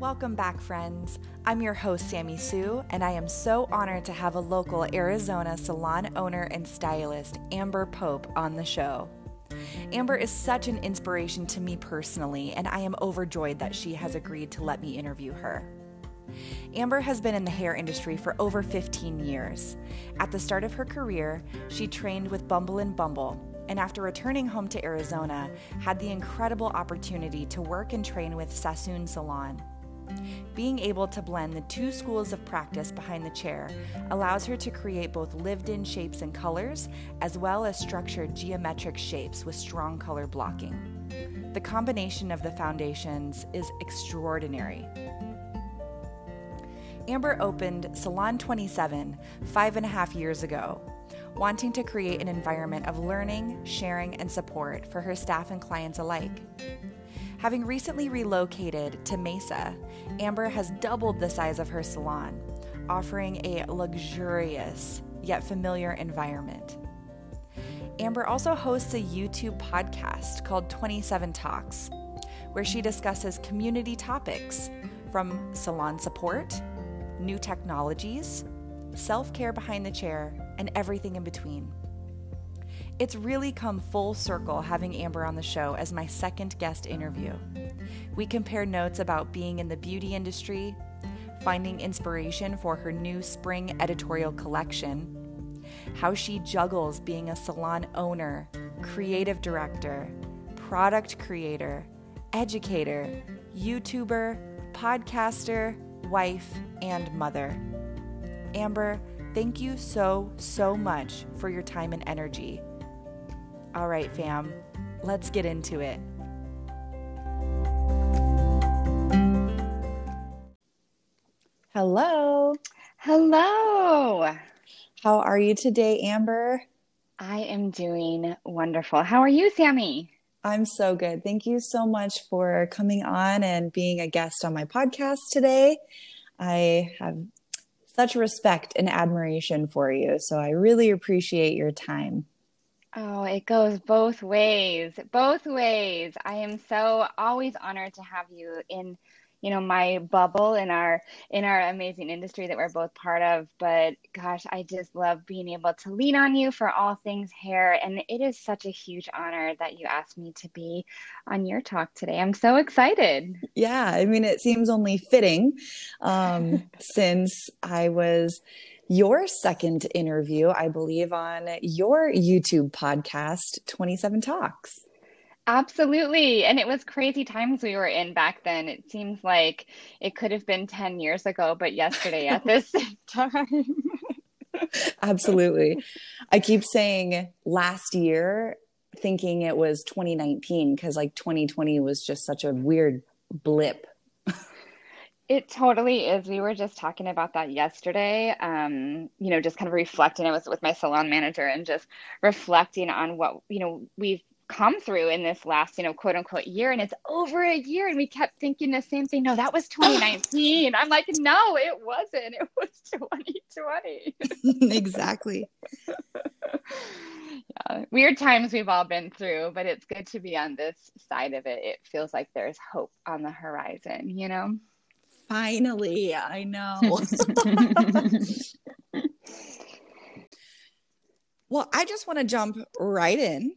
Welcome back, friends. I'm your host, Sammy Sue, and I am so honored to have a local Arizona salon owner and stylist, Amber Pope, on the show. Amber is such an inspiration to me personally, and I am overjoyed that she has agreed to let me interview her. Amber has been in the hair industry for over 15 years. At the start of her career, she trained with Bumble and Bumble, and after returning home to Arizona, had the incredible opportunity to work and train with Sassoon Salon. Being able to blend the two schools of practice behind the chair allows her to create both lived in shapes and colors, as well as structured geometric shapes with strong color blocking. The combination of the foundations is extraordinary. Amber opened Salon 27 five and a half years ago, wanting to create an environment of learning, sharing, and support for her staff and clients alike. Having recently relocated to Mesa, Amber has doubled the size of her salon, offering a luxurious yet familiar environment. Amber also hosts a YouTube podcast called 27 Talks, where she discusses community topics from salon support, new technologies, self care behind the chair, and everything in between. It's really come full circle having Amber on the show as my second guest interview. We compare notes about being in the beauty industry, finding inspiration for her new spring editorial collection, how she juggles being a salon owner, creative director, product creator, educator, YouTuber, podcaster, wife, and mother. Amber, thank you so, so much for your time and energy. All right, fam, let's get into it. Hello. Hello. How are you today, Amber? I am doing wonderful. How are you, Sammy? I'm so good. Thank you so much for coming on and being a guest on my podcast today. I have such respect and admiration for you, so I really appreciate your time. Oh, it goes both ways. Both ways. I am so always honored to have you in, you know, my bubble in our in our amazing industry that we're both part of. But gosh, I just love being able to lean on you for all things hair. And it is such a huge honor that you asked me to be on your talk today. I'm so excited. Yeah, I mean, it seems only fitting um, since I was your second interview, I believe, on your YouTube podcast, 27 Talks. Absolutely. And it was crazy times we were in back then. It seems like it could have been 10 years ago, but yesterday at this time. Absolutely. I keep saying last year, thinking it was 2019, because like 2020 was just such a weird blip it totally is. We were just talking about that yesterday. Um, you know, just kind of reflecting. I was with my salon manager and just reflecting on what, you know, we've come through in this last, you know, quote unquote year. And it's over a year. And we kept thinking the same thing. No, that was 2019. I'm like, no, it wasn't. It was 2020. exactly. yeah. Weird times we've all been through, but it's good to be on this side of it. It feels like there's hope on the horizon, you know? Finally, I know. well, I just want to jump right in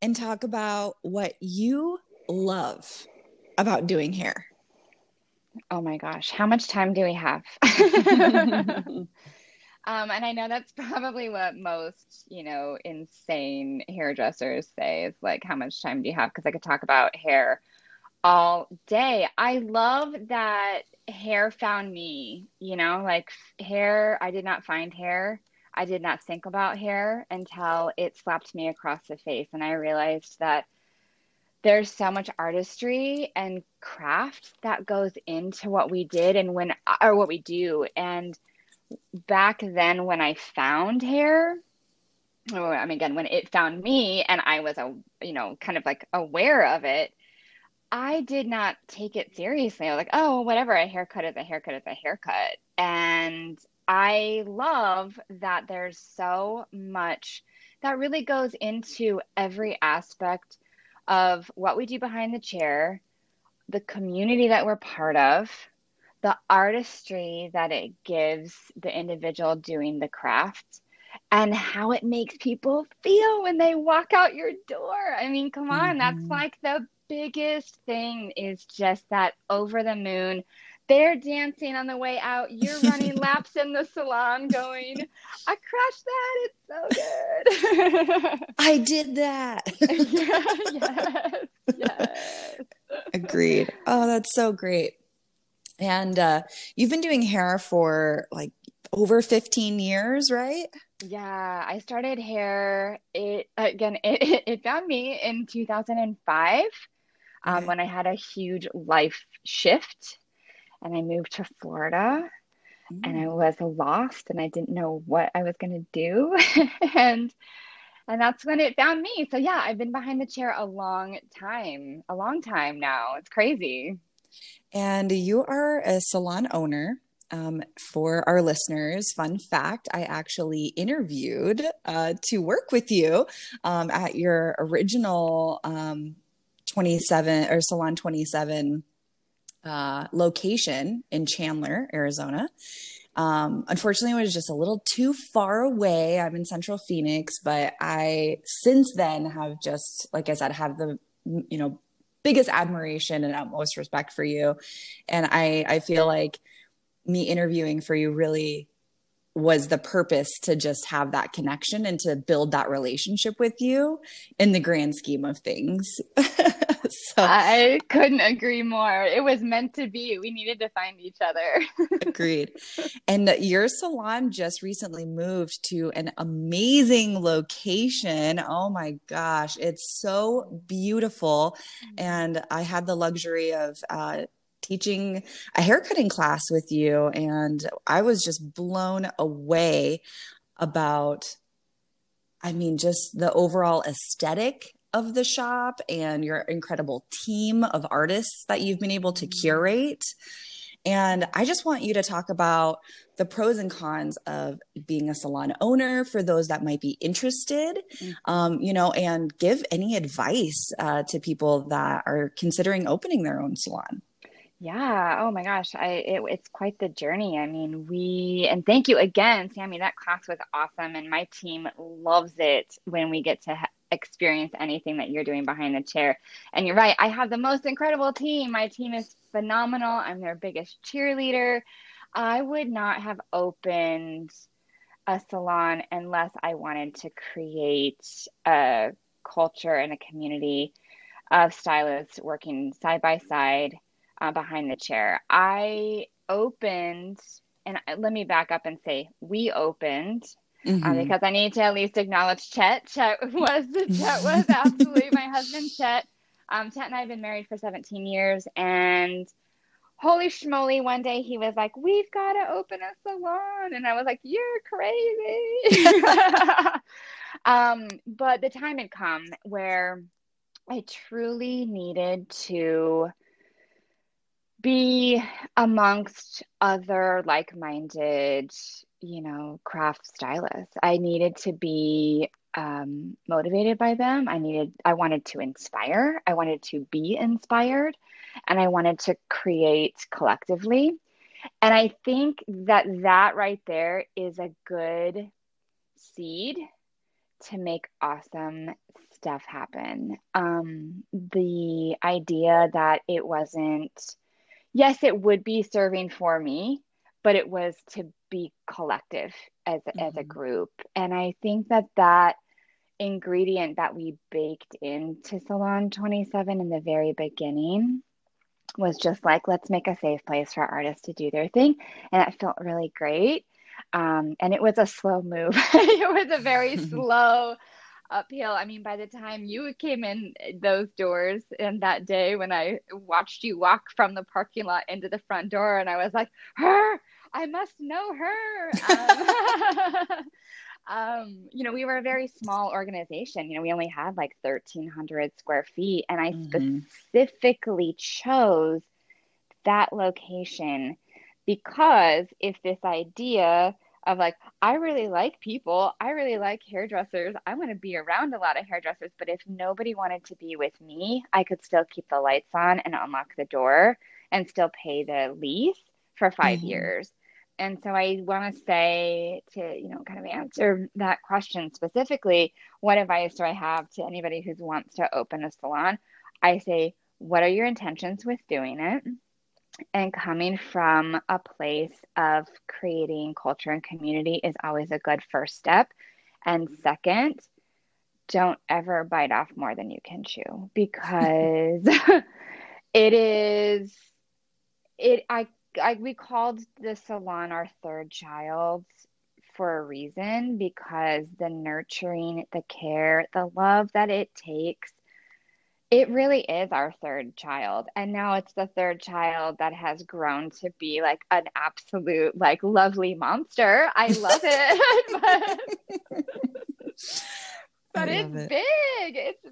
and talk about what you love about doing hair. Oh my gosh, how much time do we have? Um, and I know that's probably what most, you know, insane hairdressers say is like, how much time do you have? Because I could talk about hair all day. I love that hair found me, you know, like hair, I did not find hair. I did not think about hair until it slapped me across the face. And I realized that there's so much artistry and craft that goes into what we did and when, or what we do. And back then, when I found hair, or I mean, again, when it found me and I was, a, you know, kind of like aware of it, I did not take it seriously. I was like, oh, whatever, a haircut is a haircut is a haircut. And I love that there's so much that really goes into every aspect of what we do behind the chair, the community that we're part of, the artistry that it gives the individual doing the craft, and how it makes people feel when they walk out your door. I mean, come on, mm-hmm. that's like the biggest thing is just that over the moon. They're dancing on the way out. You're running laps in the salon going, I crushed that. It's so good. I did that. yes. Yes. Agreed. Oh, that's so great. And uh, you've been doing hair for like over 15 years, right? Yeah, I started hair. It again, it, it found me in 2005 um, okay. when I had a huge life shift and I moved to Florida mm. and I mm. was lost and I didn't know what I was going to do. and and that's when it found me. So yeah, I've been behind the chair a long time, a long time now. It's crazy. And you are a salon owner. Um, for our listeners, fun fact I actually interviewed uh, to work with you um, at your original um, 27 or Salon 27 uh, location in Chandler, Arizona. Um, unfortunately, it was just a little too far away. I'm in Central Phoenix, but I since then have just, like I said, have the you know biggest admiration and utmost respect for you, and I I feel like me interviewing for you really was the purpose to just have that connection and to build that relationship with you in the grand scheme of things. so I couldn't agree more. It was meant to be. We needed to find each other. Agreed. And your salon just recently moved to an amazing location. Oh my gosh, it's so beautiful. Mm-hmm. And I had the luxury of uh, teaching a haircutting class with you, and I was just blown away about, I mean, just the overall aesthetic of the shop and your incredible team of artists that you've been able to curate. And I just want you to talk about the pros and cons of being a salon owner for those that might be interested, mm. um, you know, and give any advice uh, to people that are considering opening their own salon. Yeah. Oh my gosh. I it, it's quite the journey. I mean, we and thank you again, Sammy. That class was awesome, and my team loves it when we get to ha- experience anything that you're doing behind the chair. And you're right. I have the most incredible team. My team is phenomenal. I'm their biggest cheerleader. I would not have opened a salon unless I wanted to create a culture and a community of stylists working side by side uh, behind the chair. I opened, and let me back up and say, we opened. Uh, mm-hmm. Uh, because I need to at least acknowledge Chet. Chet was Chet was absolutely my husband. Chet, um, Chet and I have been married for 17 years, and holy schmoly, one day he was like, "We've got to open a salon," and I was like, "You're crazy." um, but the time had come where I truly needed to be amongst other like-minded you know craft stylists. I needed to be um, motivated by them. I needed i wanted to inspire. I wanted to be inspired and i wanted to create collectively. And i think that that right there is a good seed to make awesome stuff happen. Um, the idea that it wasn't yes, it would be serving for me, but it was to be collective as mm-hmm. as a mm-hmm. group. And I think that that ingredient that we baked into Salon 27 in the very beginning was just like, let's make a safe place for artists to do their thing. And it felt really great. Um, and it was a slow move. it was a very slow uphill. I mean, by the time you came in those doors and that day when I watched you walk from the parking lot into the front door, and I was like, her, I must know her. Um, um, you know, we were a very small organization. You know, we only had like 1,300 square feet, and I mm-hmm. specifically chose that location because if this idea of like, I really like people. I really like hairdressers. I want to be around a lot of hairdressers. But if nobody wanted to be with me, I could still keep the lights on and unlock the door and still pay the lease for 5 mm-hmm. years. And so I want to say to, you know, kind of answer that question specifically, what advice do I have to anybody who wants to open a salon? I say, what are your intentions with doing it? And coming from a place of creating culture and community is always a good first step. And mm-hmm. second, don't ever bite off more than you can chew because it is it I, I we called the salon our third child for a reason because the nurturing, the care, the love that it takes it really is our third child. And now it's the third child that has grown to be like an absolute, like, lovely monster. I love it. but, but it's it. big. It's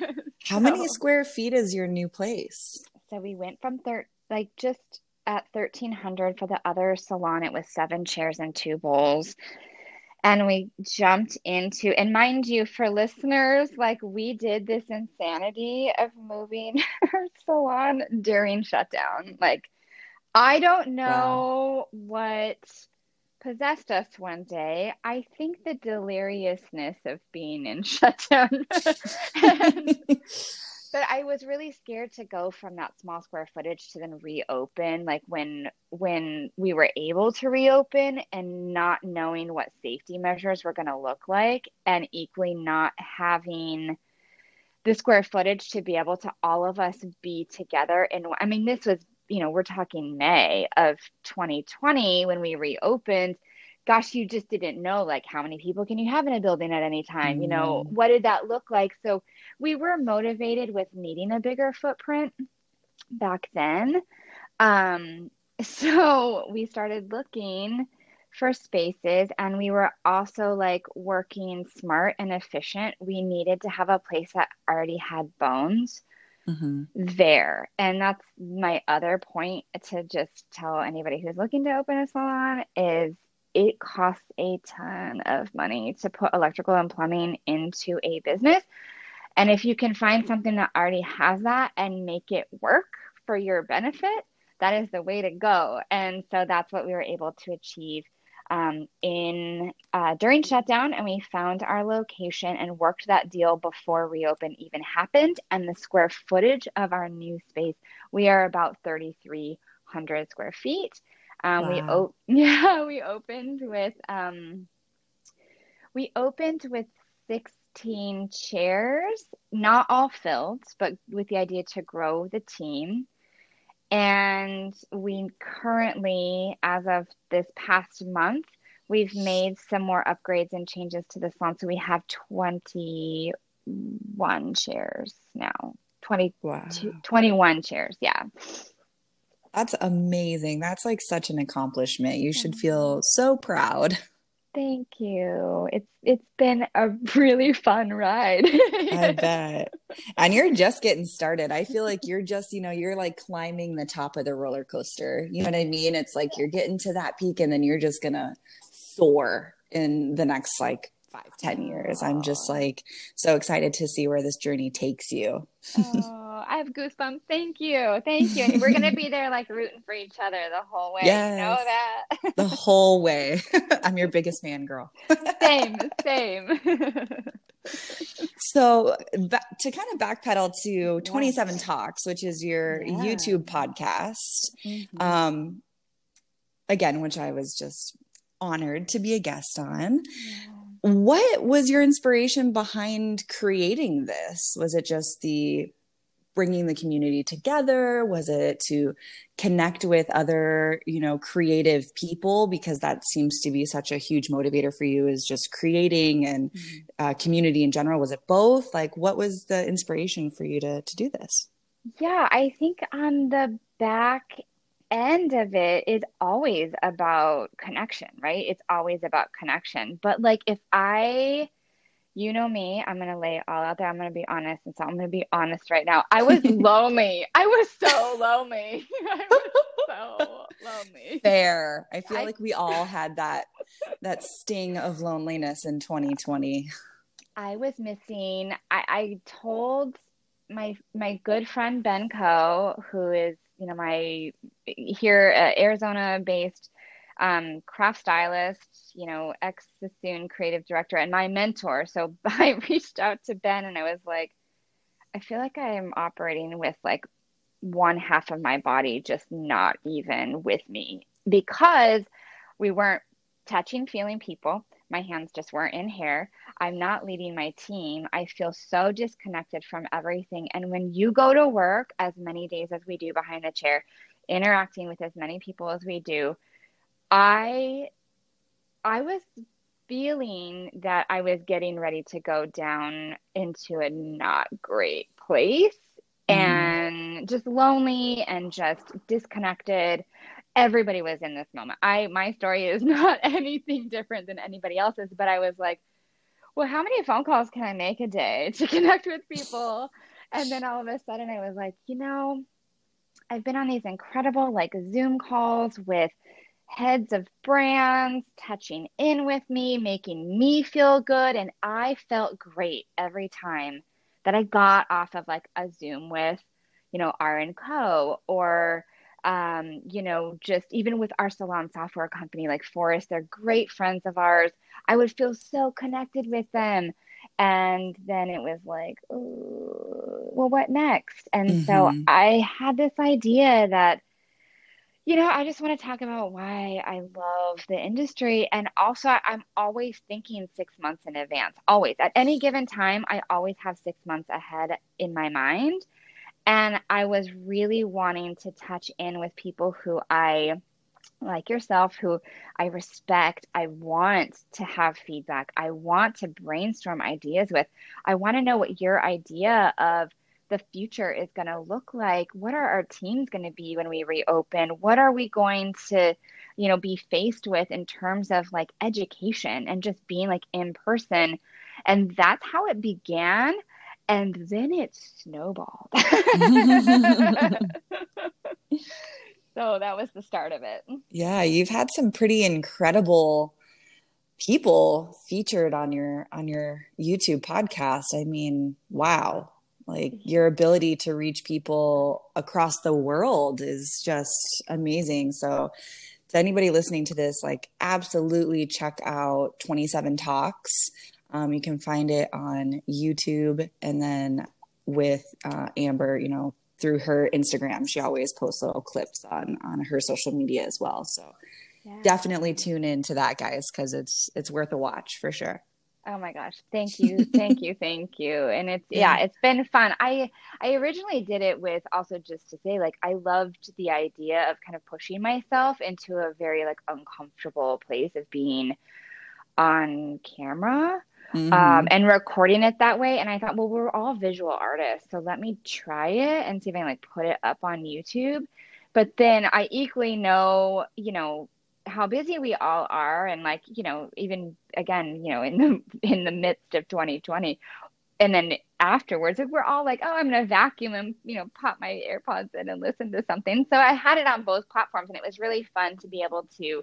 big. How so, many square feet is your new place? So we went from third, like, just at 1300 for the other salon. It was seven chairs and two bowls and we jumped into and mind you for listeners like we did this insanity of moving our salon during shutdown. Like i don't know wow. what possessed us one day. I think the deliriousness of being in shutdown. And, but I was really scared to go from that small square footage to then reopen like when when we were able to reopen and not knowing what safety measures were going to look like and equally not having the square footage to be able to all of us be together. And I mean this was you know we're talking May of 2020 when we reopened gosh, you just didn't know like how many people can you have in a building at any time? Mm. You know, mm-hmm. what did that look like? So we were motivated with needing a bigger footprint back then. Um, so we started looking for spaces and we were also like working smart and efficient. We needed to have a place that already had bones. Mm-hmm. there. And that's my other point to just tell anybody who's looking to open a salon is it costs a ton of money to put electrical and plumbing into a business. And if you can find something that already has that and make it work for your benefit, that is the way to go. And so that's what we were able to achieve um, in uh, during shutdown. And we found our location and worked that deal before reopen even happened. And the square footage of our new space, we are about 3,300 square feet. Um, wow. We o- yeah we opened with um, we opened with sixteen chairs, not all filled, but with the idea to grow the team. And we currently, as of this past month, we've made some more upgrades and changes to the salon. So we have 21 chairs now. 20, wow. 21 chairs, yeah. That's amazing. That's like such an accomplishment. You should feel so proud. Thank you. It's it's been a really fun ride. I bet. And you're just getting started. I feel like you're just, you know, you're like climbing the top of the roller coaster. You know what I mean? It's like you're getting to that peak and then you're just gonna soar in the next like five, ten years. I'm just like so excited to see where this journey takes you. I have goosebumps. Thank you. Thank you. And we're going to be there like rooting for each other the whole way. Yes. You know that? the whole way. I'm your biggest fan, girl. same, same. so to kind of backpedal to 27 Talks, which is your yeah. YouTube podcast. Mm-hmm. Um, again, which I was just honored to be a guest on. Yeah what was your inspiration behind creating this was it just the bringing the community together? Was it to connect with other you know creative people? Because that seems to be such a huge motivator for you is just creating and mm-hmm. uh, community in general. Was it both? Like what was the inspiration for you to to do this? Yeah i think on the back end of it is always about connection right? It's always about connection. But like if i you know me, I'm gonna lay it all out there. I'm gonna be honest, and so I'm gonna be honest right now. I was lonely. I was so lonely. I was so lonely. Fair. I feel I, like we all had that that sting of loneliness in 2020. I was missing. I, I told my my good friend Ben Co, who is you know my here uh, Arizona based um, craft stylist, you know, ex Sassoon creative director, and my mentor. So I reached out to Ben and I was like, I feel like I am operating with like one half of my body just not even with me because we weren't touching, feeling people. My hands just weren't in hair. I'm not leading my team. I feel so disconnected from everything. And when you go to work as many days as we do behind the chair, interacting with as many people as we do, I I was feeling that I was getting ready to go down into a not great place mm. and just lonely and just disconnected. Everybody was in this moment. I my story is not anything different than anybody else's, but I was like, well, how many phone calls can I make a day to connect with people? And then all of a sudden I was like, you know, I've been on these incredible like Zoom calls with heads of brands touching in with me, making me feel good. And I felt great every time that I got off of like a Zoom with, you know, R and Co. or um, you know, just even with our salon software company like Phorest, they're great friends of ours. I would feel so connected with them. And then it was like, well, what next? And mm-hmm. so I had this idea that you know, I just want to talk about why I love the industry. And also, I'm always thinking six months in advance, always. At any given time, I always have six months ahead in my mind. And I was really wanting to touch in with people who I, like yourself, who I respect. I want to have feedback. I want to brainstorm ideas with. I want to know what your idea of the future is going to look like? What are our teams going to be when we reopen? What are we going to you know be faced with in terms of like education and just being like in person? And that's how it began and then it snowballed. So that was the start of it. Yeah you've had some pretty incredible people featured on your on your YouTube podcast. I mean, wow like your ability to reach people across the world is just amazing. So to anybody listening to this like absolutely check out 27 talks. Um, you can find it on youtube and then with uh, amber you know through her instagram. She always posts little clips on on her social media as well. So yeah. definitely tune in to that guys because it's it's worth a watch for sure Oh my gosh. Thank you. Thank you. Thank you. And it's yeah, it's been fun. I I originally did it with also just to say like I loved the idea of kind of pushing myself into a very like uncomfortable place of being on camera. Mm-hmm. Um, and recording it that way. And I thought, well, we're all visual artists, so let me try it and see if I can like put it up on YouTube. But then I equally know, you know, how busy we all are and like you know even again you know in the in the midst of 2020 and then afterwards we're all like oh i'm gonna vacuum and you know pop my airpods in and listen to something so i had it on both platforms and it was really fun to be able to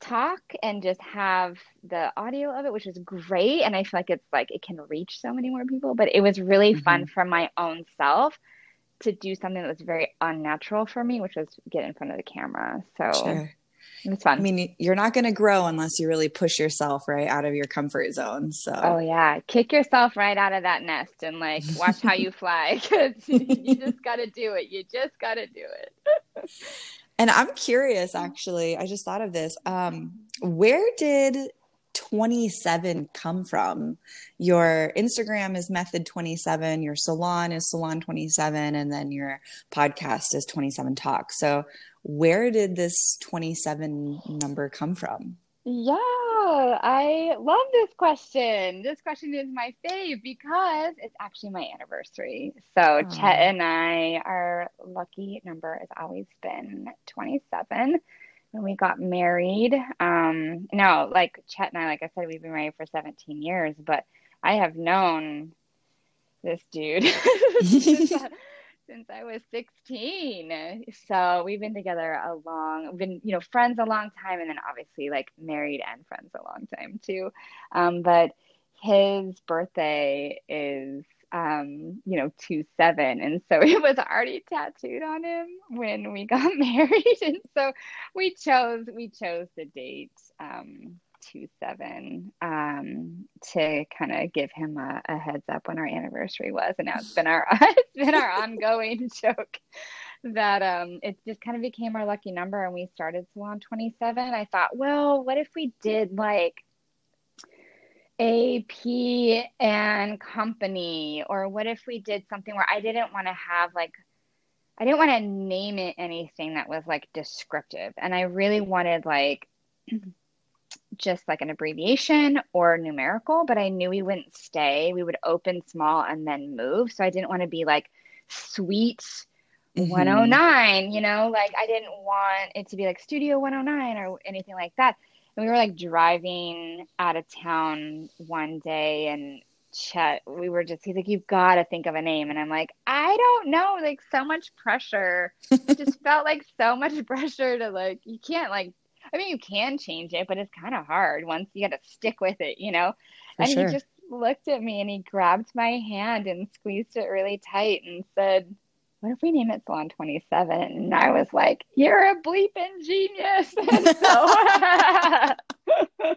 talk and just have the audio of it which is great and i feel like it's like it can reach so many more people but it was really mm-hmm. fun for my own self to do something that was very unnatural for me which was get in front of the camera so sure. It's fun. I mean, you're not going to grow unless you really push yourself right out of your comfort zone. So, oh yeah, kick yourself right out of that nest and like watch how you fly because you just got to do it. You just got to do it. and I'm curious, actually. I just thought of this. Um, where did 27 come from? Your Instagram is Method 27, your salon is Salon 27, and then your podcast is 27 Talk. So, where did this 27 number come from? Yeah, I love this question. This question is my fave because it's actually my anniversary. So Aww. Chet and I, our lucky number has always been 27 when we got married. Um, no, like Chet and I, like I said, we've been married for 17 years, but I have known this dude since I was 16. So we've been together a long, been, you know, friends a long time and then obviously like married and friends a long time too. Um, but his birthday is um, you know, two seven. And so it was already tattooed on him when we got married. And so we chose we chose the date um two seven um to kind of give him a, a, heads up when our anniversary was. And now it's been our it's been our ongoing joke that um it just kind of became our lucky number and we started salon 27 i thought well what if we did like AP and company, or what if we did something where I didn't want to have like, I didn't want to name it anything that was like descriptive. And I really wanted like just like an abbreviation or numerical, but I knew we wouldn't stay. We would open small and then move. So I didn't want to be like sweet mm-hmm. 109, you know, like I didn't want it to be like studio 109 or anything like that and we were like driving out of town one day and Chet, we were just, he's like, you've got to think of a name. And I'm like, I don't know. Like, so much pressure. it just felt like so much pressure to, like, you can't, like, I mean, you can change it, but it's kind of hard once you got to stick with it, you know? For and sure. he just looked at me and he grabbed my hand and squeezed it really tight and said, what if we name it Salon 27? And I was like, you're a bleeping genius. And so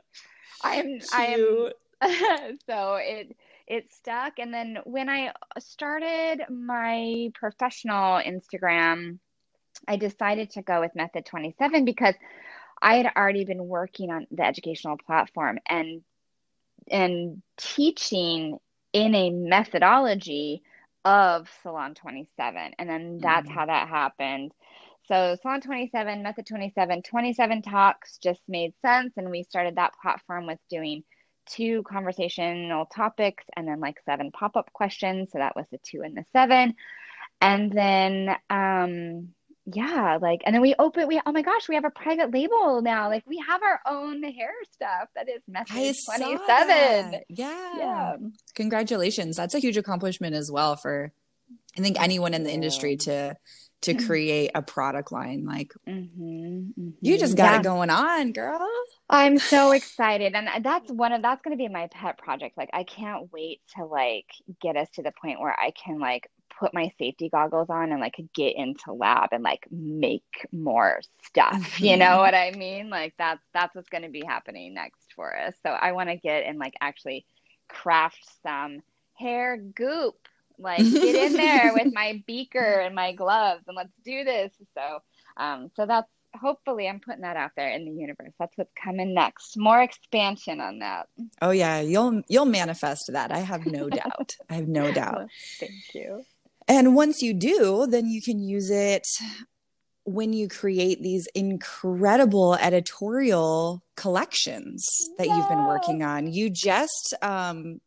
I'm, I'm, so it, it stuck. And then when I started my professional Instagram, I decided to go with Method 27 because I had already been working on the educational platform and and teaching in a methodology of Salon 27. And then that's mm-hmm. how that happened. So Salon 27, Method 27, 27 talks just made sense. And we started that platform with doing two conversational topics and then like seven pop-up questions. So that was the two and the seven. And then um yeah, like, and then we open, we, oh my gosh, we have a private label now. Like, we have our own hair stuff that is Message 27. Yeah. yeah. Congratulations. That's a huge accomplishment as well for, I think, anyone in the industry to, to create a product line. Like, mm-hmm, mm-hmm. you just got yeah. it going on, girl. I'm so excited. And that's one of, that's going to be my pet project. Like, I can't wait to like get us to the point where I can like put my safety goggles on and like get into lab and like make more stuff. Mm-hmm. You know what I mean? Like that's that's what's going to be happening next for us. So I want to get and like actually craft some hair goop. Like get in there with my beaker and my gloves and let's do this. So um so that's hopefully I'm putting that out there in the universe. That's what's coming next. More expansion on that. Oh yeah, you'll you'll manifest that. I have no doubt. I have no doubt. Thank you. And once you do, then you can use it when you create these incredible editorial collections that yeah. you've been working on. You just um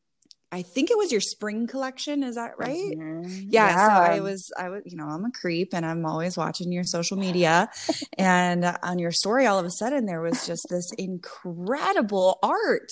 I think it was your spring collection, is that right? Mm-hmm. Yeah, yeah, So I was, I was, you know, I'm a creep and I'm always watching your social media. and on your story, all of a sudden, there was just this incredible art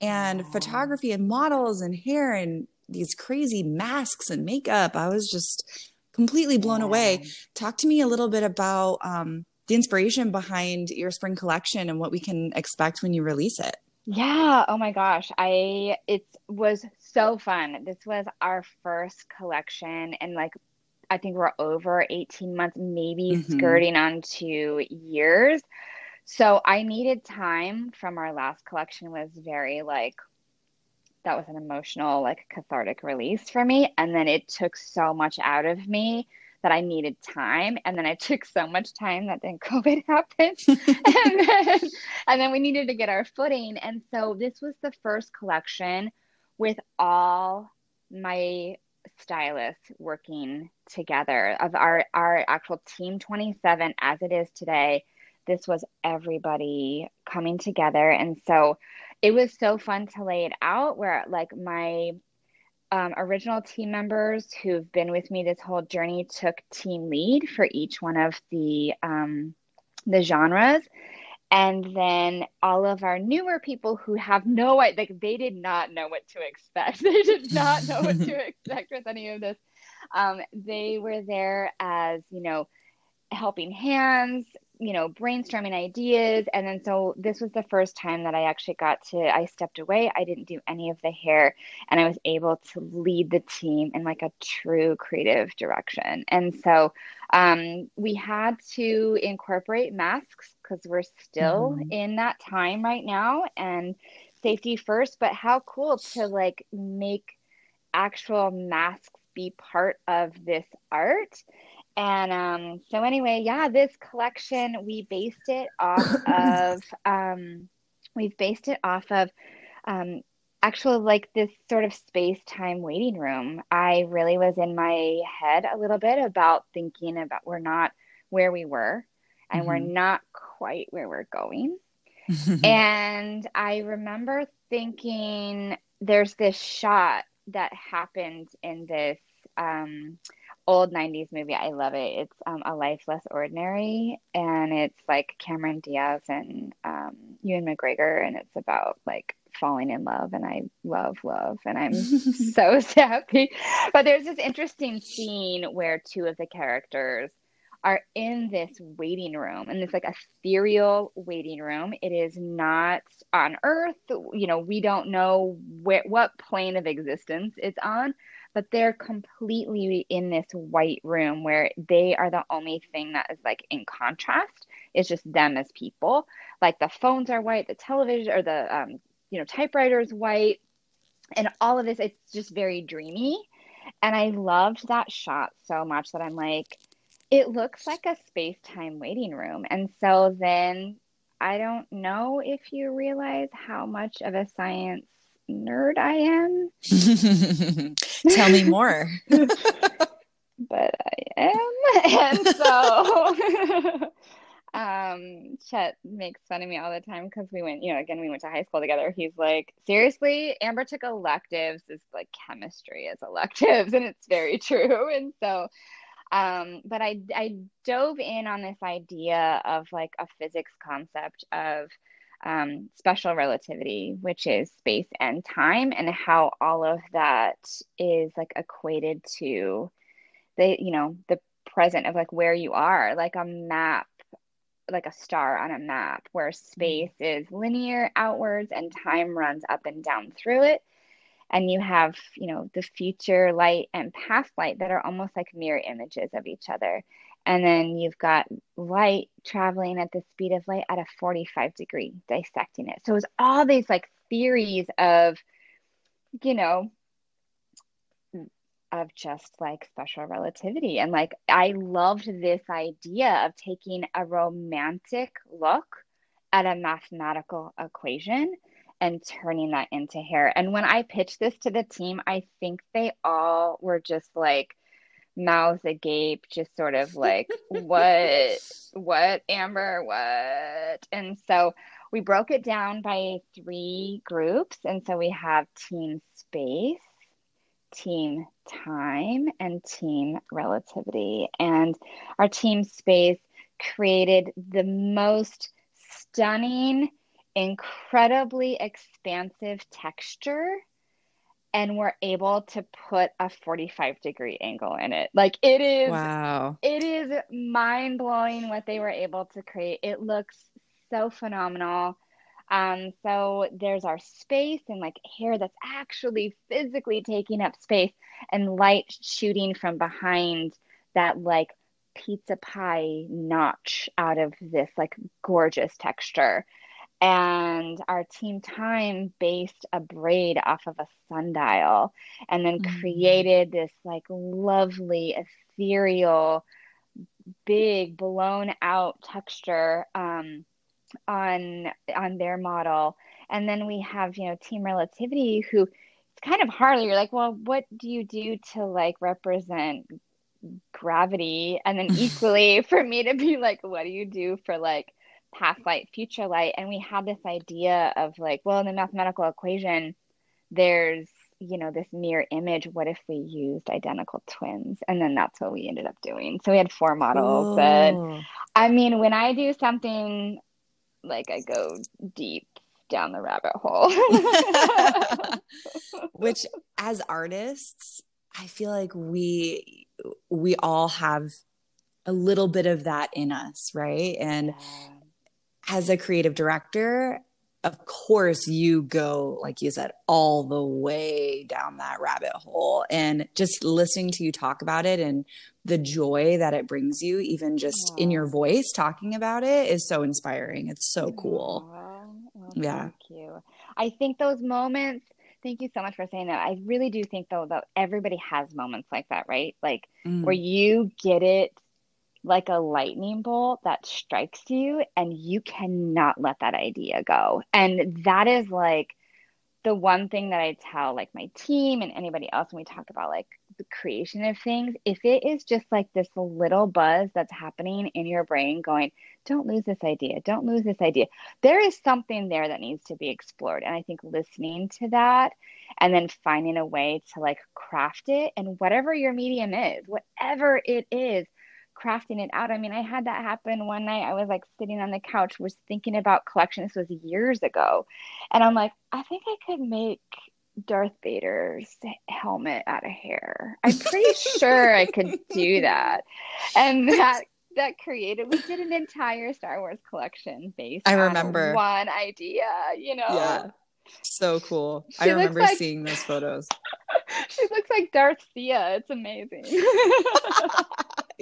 and photography and models and hair and these crazy masks and makeup. I was just completely blown yeah. away. Talk to me a little bit about um, the inspiration behind your spring collection and what we can expect when you release it. Yeah. Oh my gosh. I, it was so fun. This was our first collection and like, I think we're over 18 months, maybe mm-hmm. skirting on two years. So I needed time from our last collection was very like that was an emotional like cathartic release for me. And then it took so much out of me that I needed time. And then I took so much time that then COVID happened. And, then, and then we needed to get our footing. And so this was the first collection with all my stylists working together. Of our our actual team 27 as it is today this was everybody coming together. And so it was so fun to lay it out where like my um, original team members who've been with me this whole journey took team lead for each one of the um, the genres. And then all of our newer people who have no like they did not know what to expect. They did not know what to expect with any of this. Um, they were there as, you know, helping hands, you know, brainstorming ideas. And then so this was the first time that I actually got to, I stepped away. I didn't do any of the hair and I was able to lead the team in like a true creative direction. And so um, we had to incorporate masks because we're still mm-hmm. in that time right now and safety first. But how cool to like make actual masks be part of this art and um, so anyway, yeah, this collection we based it off of um, we've based it off of um, actual like this sort of space time waiting room. I really was in my head a little bit about thinking about we're not where we were and mm-hmm. we're not quite where we're going. and I remember thinking there's this shot that happened in this um, old 90s movie. I love it. It's um, A Life Less Ordinary, and it's like Cameron Diaz and um, Ewan McGregor, and it's about like falling in love. And I love love, and I'm so happy. But there's this interesting scene where two of the characters are in this waiting room and it's like ethereal waiting room it is not on earth you know we don't know where, what plane of existence it's on but they're completely in this white room where they are the only thing that is like in contrast it's just them as people. Like the phones are white the television or the um, you know typewriter is white and all of this it's just very dreamy. And i loved that shot so much that i'm like it looks like a space-time waiting room. And so then i don't know if you realize how much of a science nerd I am. Tell me more. but I am. And so um Chet makes fun of me all the time because we went, you know, again, we went to high school together. He's like, seriously, Amber took electives is like chemistry as electives, and it's very true. And so um, but I I dove in on this idea of like a physics concept of um, special relativity, which is space and time, and how all of that is like equated to the, you know, the present of like where you are, like a map, like a star on a map, where mm-hmm. space is linear outwards and time runs up and down through it. And you have, you know, the future light and past light that are almost like mirror images of each other. And then you've got light traveling at the speed of light at a 45 degree, dissecting it. So it's all these like theories of, you know, of just like special relativity. And like, I loved this idea of taking a romantic look at a mathematical equation and turning that into hair. And when I pitched this to the team, I think they all were just like, mouths agape, just sort of like, what, what, Amber, what? And so we broke it down by three groups. And so we have team space, team time, and team relativity. And our team space created the most stunning, incredibly expansive texture and we're able to put a 45 degree angle in it. Like it is wow. It is mind blowing what they were able to create. It looks so phenomenal. Um, so there's our space and like hair that's actually physically taking up space and light shooting from behind that like pizza pie notch out of this like gorgeous texture and our team time based a braid off of a sundial and then mm-hmm. created this like lovely ethereal big blown out texture um, on on their model and then we have you know team relativity who it's kind of hard you're like well what do you do to like represent gravity and then equally for me to be like what do you do for like past light, future light. And we had this idea of like, well, in the mathematical equation, there's, you know, this mirror image. What if we used identical twins? And then that's what we ended up doing. So we had four models. Ooh. And I mean, when I do something like I go deep down the rabbit hole. Which, as artists, I feel like we we all have a little bit of that in us, right? And. As a creative director, of course, you go, like you said, all the way down that rabbit hole. And just listening to you talk about it and the joy that it brings you, even just in your voice talking about it, is so inspiring. It's so cool. Well, Yeah. thank you. I think those moments, thank you so much for saying that. I really do think though that everybody has moments like that, right? Like where Mm. you get it like a lightning bolt that strikes you and you cannot let that idea go. And that is like the one thing that I tell like my team and anybody else when we talk about like the creation of things, if it is just like this little buzz that's happening in your brain going, don't lose this idea, don't lose this idea. There is something there that needs to be explored. And I think listening to that and then finding a way to like craft it and whatever your medium is, whatever it is, crafting it out. I mean, I had that happen one night. I was like sitting on the couch, was thinking about collection. This was years ago. And I'm like, I think I could make Darth Vader's helmet out of hair. I'm pretty sure I could do that. And that that created we did an entire Star Wars collection based I on remember. one idea, you know. Yeah. So cool. I She looks remember like- seeing those photos. She looks like Darth Thea. It's amazing.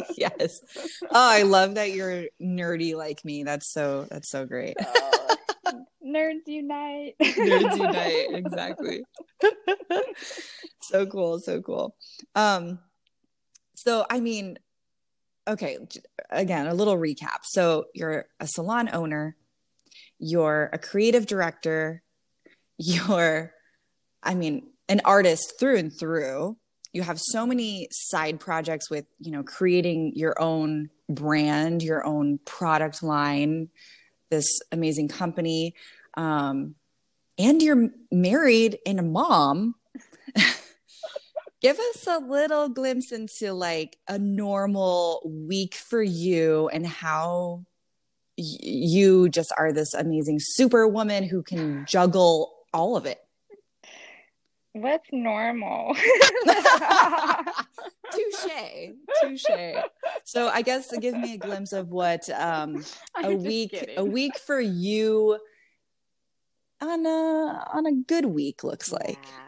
yes. Oh, I love that you're nerdy like me. That's so that's so great. Oh, nerds unite. Nerds unite. Exactly. so cool, so cool. Um so I mean, okay, again, a little recap. So you're a salon owner, you're a creative director, you're I mean, an artist through and through. You have so many side projects with, you know, creating your own brand, your own product line, this amazing company. Um, and you're married and a mom. Give us a little glimpse into like a normal week for you and how you just are this amazing superwoman who can juggle all of it. What's normal? touche touche so i guess to give me a glimpse of what um a week kidding. a week for you on a on a good week looks like Yeah.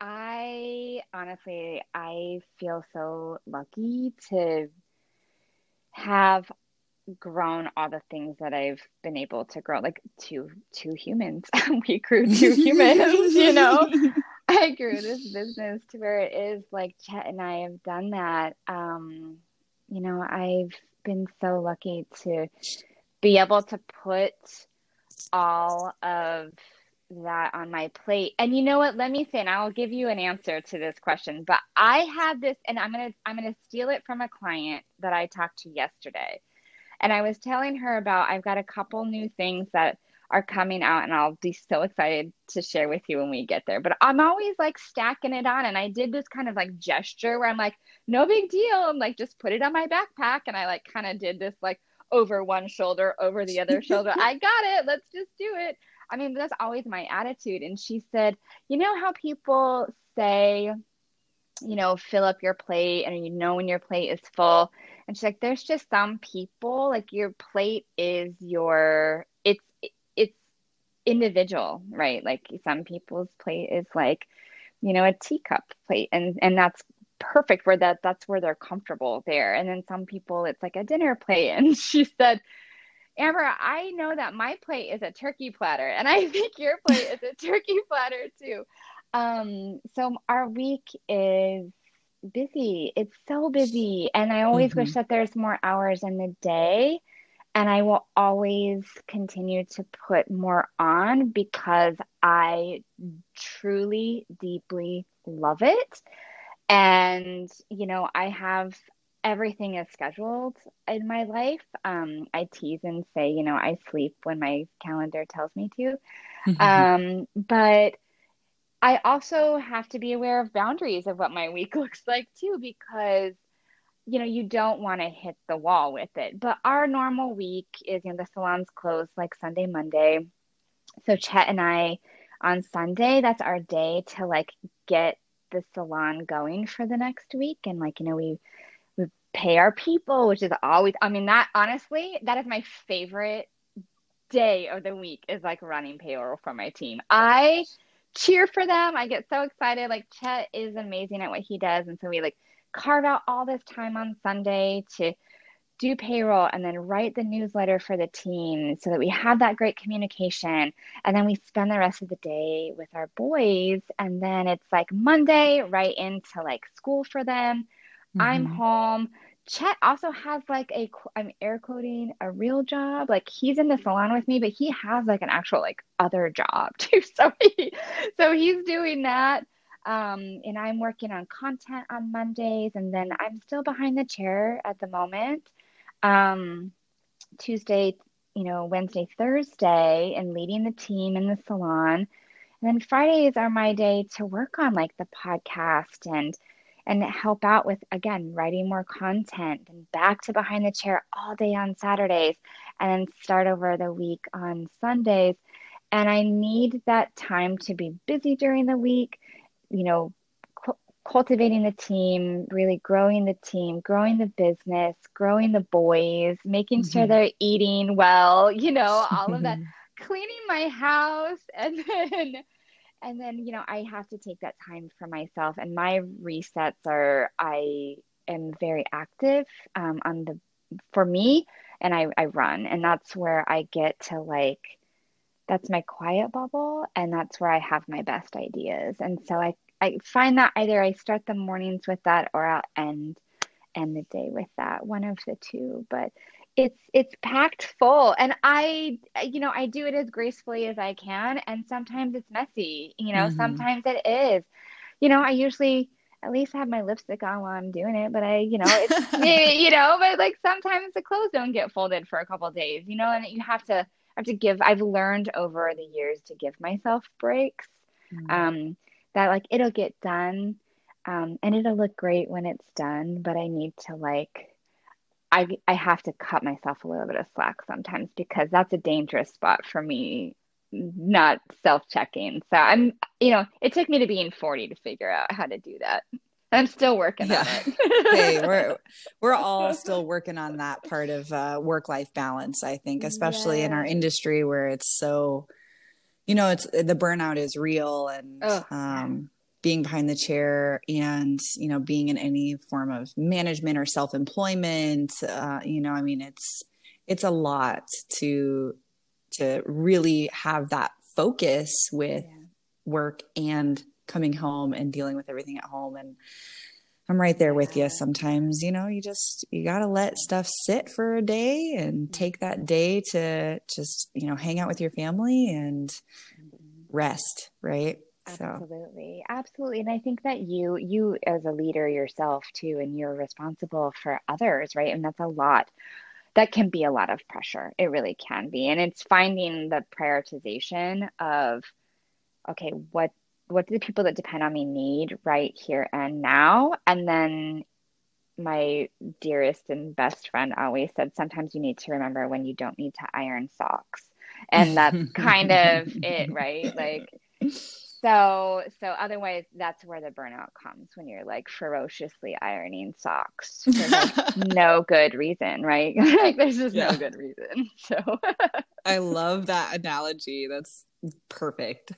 I honestly, I feel so lucky to have grown all the things that I've been able to grow, like two two humans. we grew two humans, you know. I grew this business to where it is. Like Chet and I have done that. Um, you know, I've been so lucky to be able to put all of that on my plate. And you know what? Let me say, and I'll give you an answer to this question. But I had this, and I'm gonna I'm gonna steal it from a client that I talked to yesterday. And I was telling her about I've got a couple new things that are coming out, and I'll be so excited to share with you when we get there. But I'm always like stacking it on, and I did this kind of like gesture where I'm like, no big deal. I'm like, just put it on my backpack, and I like kind of did this like over one shoulder, over the other shoulder. I got it. Let's just do it. I mean, that's always my attitude. And she said, you know how people say, you know, fill up your plate and you know when your plate is full. And she's like, there's just some people, like your plate is your, it's, it's individual, right? Like some people's plate is like, you know, a teacup plate and, and that's perfect where that, that's where they're comfortable there. And then some people, it's like a dinner plate. And she said, Amber, I know that my plate is a turkey platter, and I think your plate is a turkey platter too. Um, so our week is busy. It's so busy, and I always Mhm. wish that there's more hours in the day. And I will always continue to put more on because I truly, deeply love it. And, you know, I have everything is scheduled in my life. Um, I tease and say, you know, I sleep when my calendar tells me to. Um, but I also have to be aware of boundaries of what my week looks like too, because you know, you don't want to hit the wall with it. But our normal week is, you know, the salon's closed like Sunday, Monday. So Chet and I on Sunday, that's our day to like get the salon going for the next week. And like, you know, we we pay our people, which is always I mean that honestly, that is my favorite day of the week is like running payroll for my team. I cheer for them. I get so excited. Like Chet is amazing at what he does. And so we like carve out all this time on Sunday to do payroll and then write the newsletter for the team so that we have that great communication. And then we spend the rest of the day with our boys. And then it's like Monday right into like school for them. Mm-hmm. I'm home. Chet also has like a I'm air quoting a real job. Like he's in the salon with me, but he has like an actual like other job too. So he so he's doing that. Um, and I'm working on content on Mondays, and then I'm still behind the chair at the moment. Um, Tuesday, you know, Wednesday, Thursday, and leading the team in the salon. And then Fridays are my day to work on like the podcast and and help out with again writing more content and back to behind the chair all day on Saturdays and then start over the week on Sundays. And I need that time to be busy during the week, you know, cu- cultivating the team, really growing the team, growing the business, growing the boys, making mm-hmm. sure they're eating well, you know, all of that, cleaning my house and then and then you know i have to take that time for myself. And my resets are i am very active um, on the for me and I, I run. And that's where i get to like that's my quiet bubble and that's where i have my best ideas. And so i i find that either i start the mornings with that or i'll end end the day with that one of the two. But it's it's packed full and i you know i do it as gracefully as i can and sometimes it's messy you know mm-hmm. sometimes it is you know i usually at least have my lipstick on while i'm doing it but i you know it's you know but like sometimes the clothes don't get folded for a couple days you know and you have to have to give i've learned over the years to give myself breaks mm-hmm. um that like it'll get done um and it'll look great when it's done but i need to like I I have to cut myself a little bit of slack sometimes because that's a dangerous spot for me not self-checking. So I'm you know, it took me to being 40 to figure out how to do that. I'm still working yeah. on it. hey, we're we're all still working on that part of uh, work-life balance, I think, especially yeah. in our industry where it's so you know, it's the burnout is real and oh, um being behind the chair and you know being in any form of management or self-employment uh, you know i mean it's it's a lot to to really have that focus with yeah. work and coming home and dealing with everything at home and i'm right there with you sometimes you know you just you got to let stuff sit for a day and take that day to just you know hang out with your family and mm-hmm. rest right. So. Absolutely. And I think that you you as a leader yourself too and you're responsible for others, right? And that's a lot. That can be a lot of pressure. It really can be. And it's finding the prioritization of okay, what what do the people that depend on me need right here and now? And then my dearest and best friend always said sometimes you need to remember when you don't need to iron socks. And that's kind of it, right? Like so so otherwise that's where the burnout comes when you're like ferociously ironing socks for like no good reason right? Like there's just yeah. no good reason so. I love that analogy. That's perfect.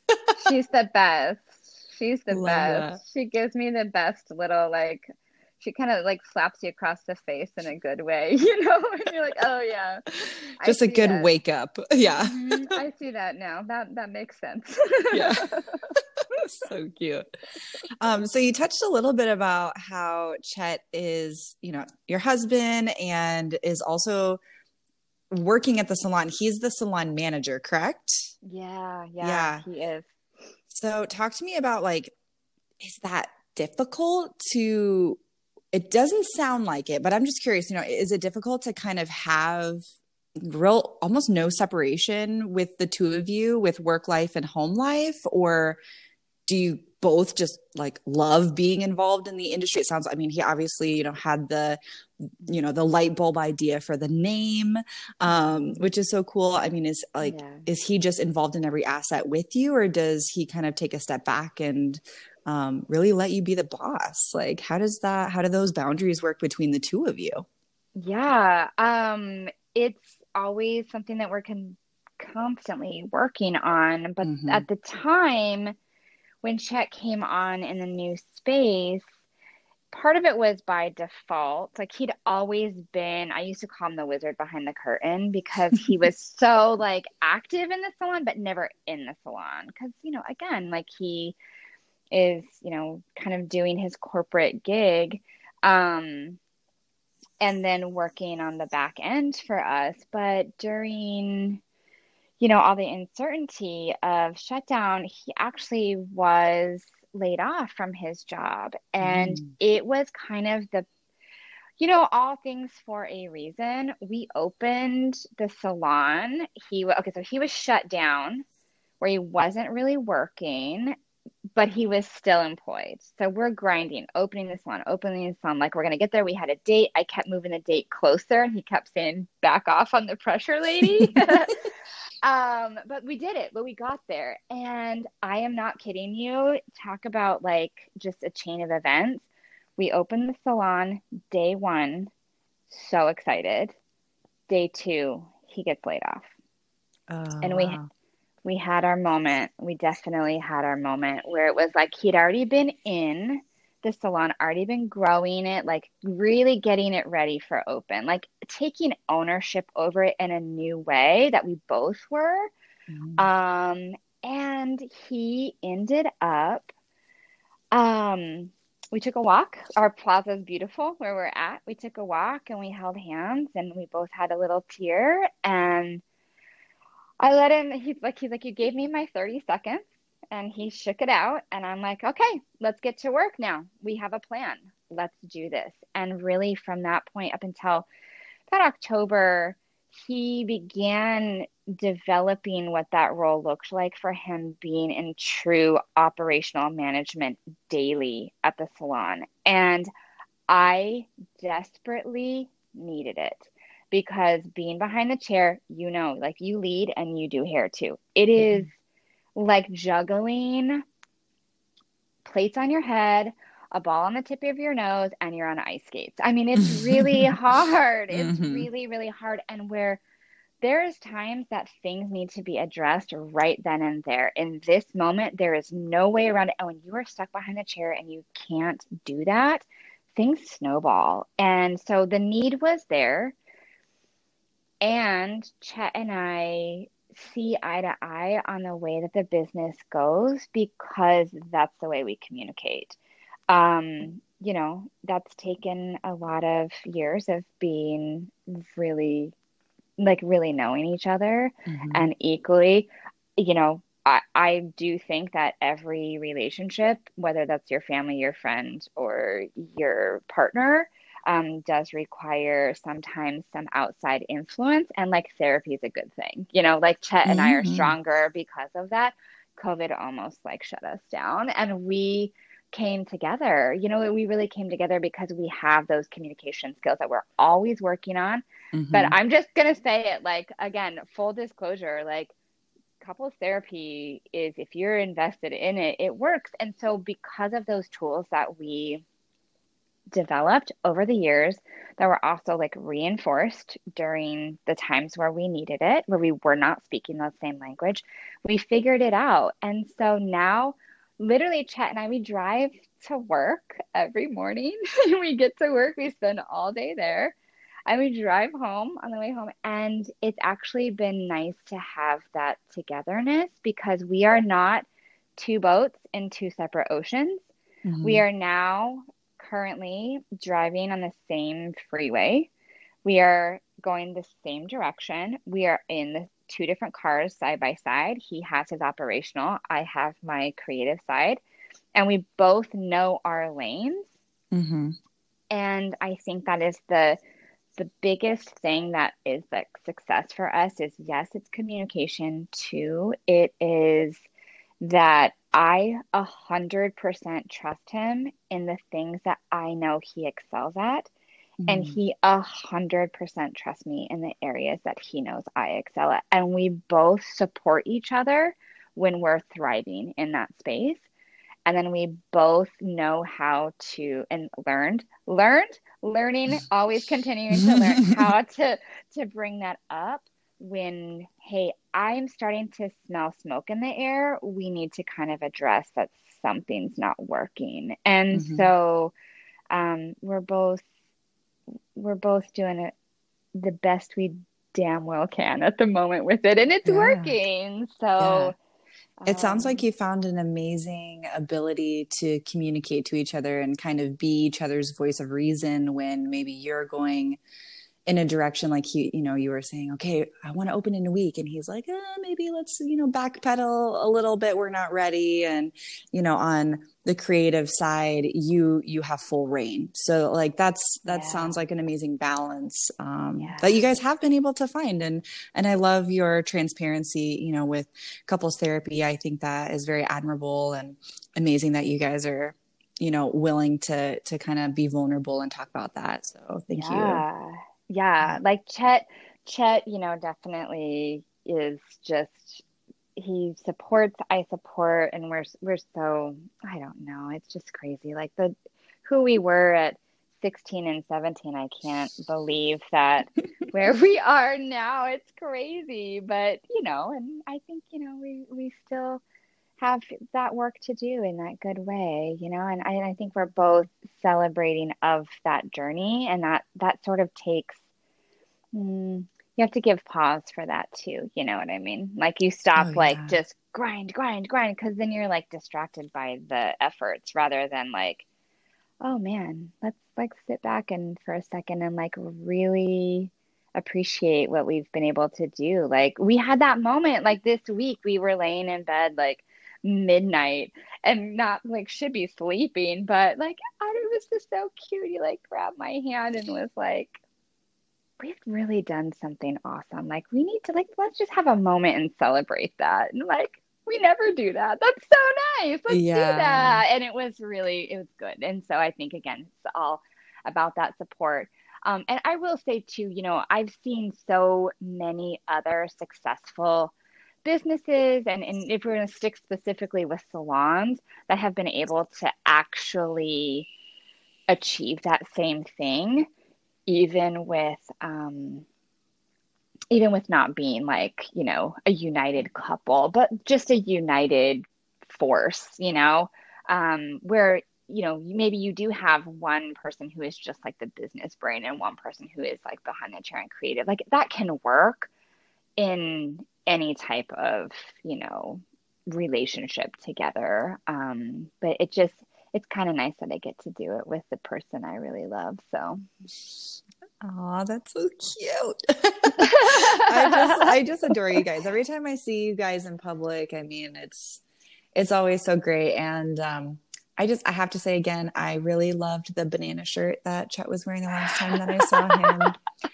She's the best. She's the love best. That. she gives me the best little like she kind of like slaps you across the face in a good way, you know, and you're like, oh yeah, just a good that. wake up. Yeah, mm-hmm. I see that now. That that makes sense. yeah, so cute. Um, so you touched a little bit about how Chet is, you know, your husband and is also working at the salon. He's the salon manager, correct? Yeah, yeah, yeah. he is. So talk to me about like, is that difficult to it doesn't sound like it, but I'm just curious, you know, is it difficult to kind of have real almost no separation with the two of you with work life and home life? Or do you both just like love being involved in the industry? It sounds i mean he obviously you know had the you know the light bulb idea for the name um which is so cool. I mean is like yeah. is he just involved in every asset with you or does he kind of take a step back and um, really let you be the boss like how does that how do those boundaries work between the two of you yeah um it's always something that we're con- constantly working on but mm-hmm. at the time when chet came on in the new space part of it was by default. Like he'd always been, I used to call him the wizard behind the curtain because he was so like active in the salon, but never in the salon. Cause, you know, again, like he is, you know, kind of doing his corporate gig. Um, and then working on the back end for us. But during, you know, all the uncertainty of shutdown, he actually was laid off from his job. And mm. it was kind of the, you know, all things for a reason. We opened the salon. He, okay, so he was shut down where he wasn't really working, but he was still employed. So we're grinding, opening the salon, opening the salon. Like we're going to get there. We had a date. I kept moving the date closer and he kept saying, back off on the pressure, lady. Um, but we did it, but we got there. And I am not kidding you. Talk about like just a chain of events. We opened the salon day one, so excited. Day two, he gets laid off. Oh, and we wow. We had our moment. We definitely had our moment where it was like he'd already been in the salon already been growing it, like really getting it ready for open, like taking ownership over it in a new way that we both were. Mm-hmm. Um, and he ended up, um, we took a walk. Our plaza is beautiful where we're at. We took a walk and we held hands and we both had a little tear. And I let him, he's like, he's like, you gave me my 30 seconds and he shook it out and i'm like okay let's get to work now. We have a plan. Let's do this. And really from that point up until that october he began developing what that role looked like for him being in true operational management daily at the salon. And i desperately needed it because being behind the chair you know like you lead and you do hair too it is mm-hmm like juggling plates on your head, a ball on the tip of your nose, and you're on ice skates. I mean, it's really hard. It's mm-hmm. really, really hard. And where there's times that things need to be addressed right then and there. In this moment, there is no way around it. And when you are stuck behind the chair and you can't do that, things snowball. And so the need was there. And Chet and I see eye to eye on the way that the business goes because that's the way we communicate. Um, you know, that's taken a lot of years of being really, like, really knowing each other mm-hmm. and equally, you know, I, I do think that every relationship, whether that's your family, your friend, or your partner, um, does require sometimes some outside influence, and like therapy is a good thing. You know, like Chet and mm-hmm. I are mm-hmm. stronger because of that. COVID almost like shut us down, and we came together. You know, we really came together because we have those communication skills that we're always working on. Mm-hmm. But I'm just going to say it like, again, full disclosure, like, couples therapy is if you're invested in it, it works. And so, because of those tools that we developed over the years that were also like reinforced during the times where we needed it, where we were not speaking the same language. We figured it out. And so now, literally, Chet and I, we drive to work every morning. we get to work, we spend all day there. And we drive home on the way home. And it's actually been nice to have that togetherness because we are not two boats in two separate oceans. Mm-hmm. We are now currently driving on the same freeway. We are going the same direction. We are in the two different cars side by side. He has his operational, I have my creative side, and we both know our lanes. Mm-hmm. And I think that is the the biggest thing that is like success for us is yes, it's communication. Two, it is that I a hundred percent trust him in the things that I know he excels at. Mm-hmm. And he a hundred percent trusts me in the areas that he knows I excel at. And we both support each other when we're thriving in that space. and then we both know how to and learned learned learning always continuing to learn how to to bring that up when hey i'm starting to smell smoke in the air we need to kind of address that something's not working and mm-hmm. so um, we're both we're both doing it the best we damn well can at the moment with it and it's yeah. working so yeah. It sounds like um, you found an amazing ability to communicate to each other and kind of be each other's voice of reason when maybe you're going in a direction like he you know you were saying okay i want to open in a week. And he's like eh, maybe let's you know backpedal a little bit. We're not ready. And you know on the creative side you you have full rein. So like that's that yeah. sounds like an amazing balance um, yeah. that you guys have been able to find. And and i love your transparency you know with couples therapy. I think that is very admirable and amazing that you guys are you know willing to to kind of be vulnerable and talk about that. So thank yeah. you yeah like chet chet you know definitely is just he supports i support and we're we're so i don't know it's just crazy. Like the who we were at 16 and 17 i can't believe that where we are now. It's crazy but you know and i think you know we we still have that work to do in that good way you know and I, I think we're both celebrating of that journey and that that sort of takes mm, you have to give pause for that too you know what i mean like you stop oh, yeah. like just grind grind grind because then you're like distracted by the efforts rather than like oh man let's like sit back and for a second and like really appreciate what we've been able to do like we had that moment like this week we were laying in bed like midnight and not like should be sleeping, but like it was just so cute. He like grabbed my hand and was like, We've really done something awesome. Like we need to like let's just have a moment and celebrate that. And like we never do that. That's so nice. Let's yeah. do that. And it was really it was good. And so I think again it's all about that support. Um, and I will say too, you know, I've seen so many other successful businesses and, and if we're going to stick specifically with salons that have been able to actually achieve that same thing even with um, even with not being like you know a united couple but just a united force you know? Um, where you know maybe you do have one person who is just like the business brain and one person who is like behind the chair and creative like that can work in any type of you know relationship together um but it just it's kind of nice that i get to do it with the person i really love so Oh, that's so cute. I just I just adore you guys. Every time I see you guys in public, I mean, it's it's always so great and um I just I have to say again, I really loved the banana shirt that Chet was wearing the last time that I saw him.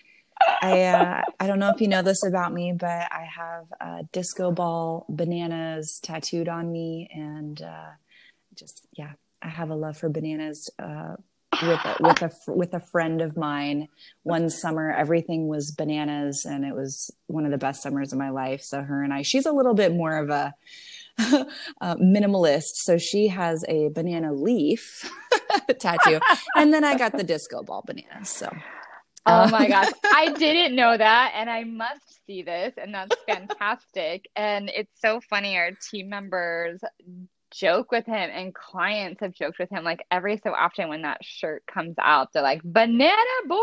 I uh, I don't know if you know this about me, but I have a disco ball bananas tattooed on me, and uh, just yeah, I have a love for bananas. Uh, with a, with a with a friend of mine, one summer everything was bananas, and it was one of the best summers of my life. So her and I, she's a little bit more of a uh, minimalist. So she has a banana leaf tattoo. and then I got the disco ball bananas. So Oh uh, my gosh. I didn't know that and I must see this and that's fantastic. and it's so funny our team members joke with him and clients have joked with him like every so often when that shirt comes out they're like banana boy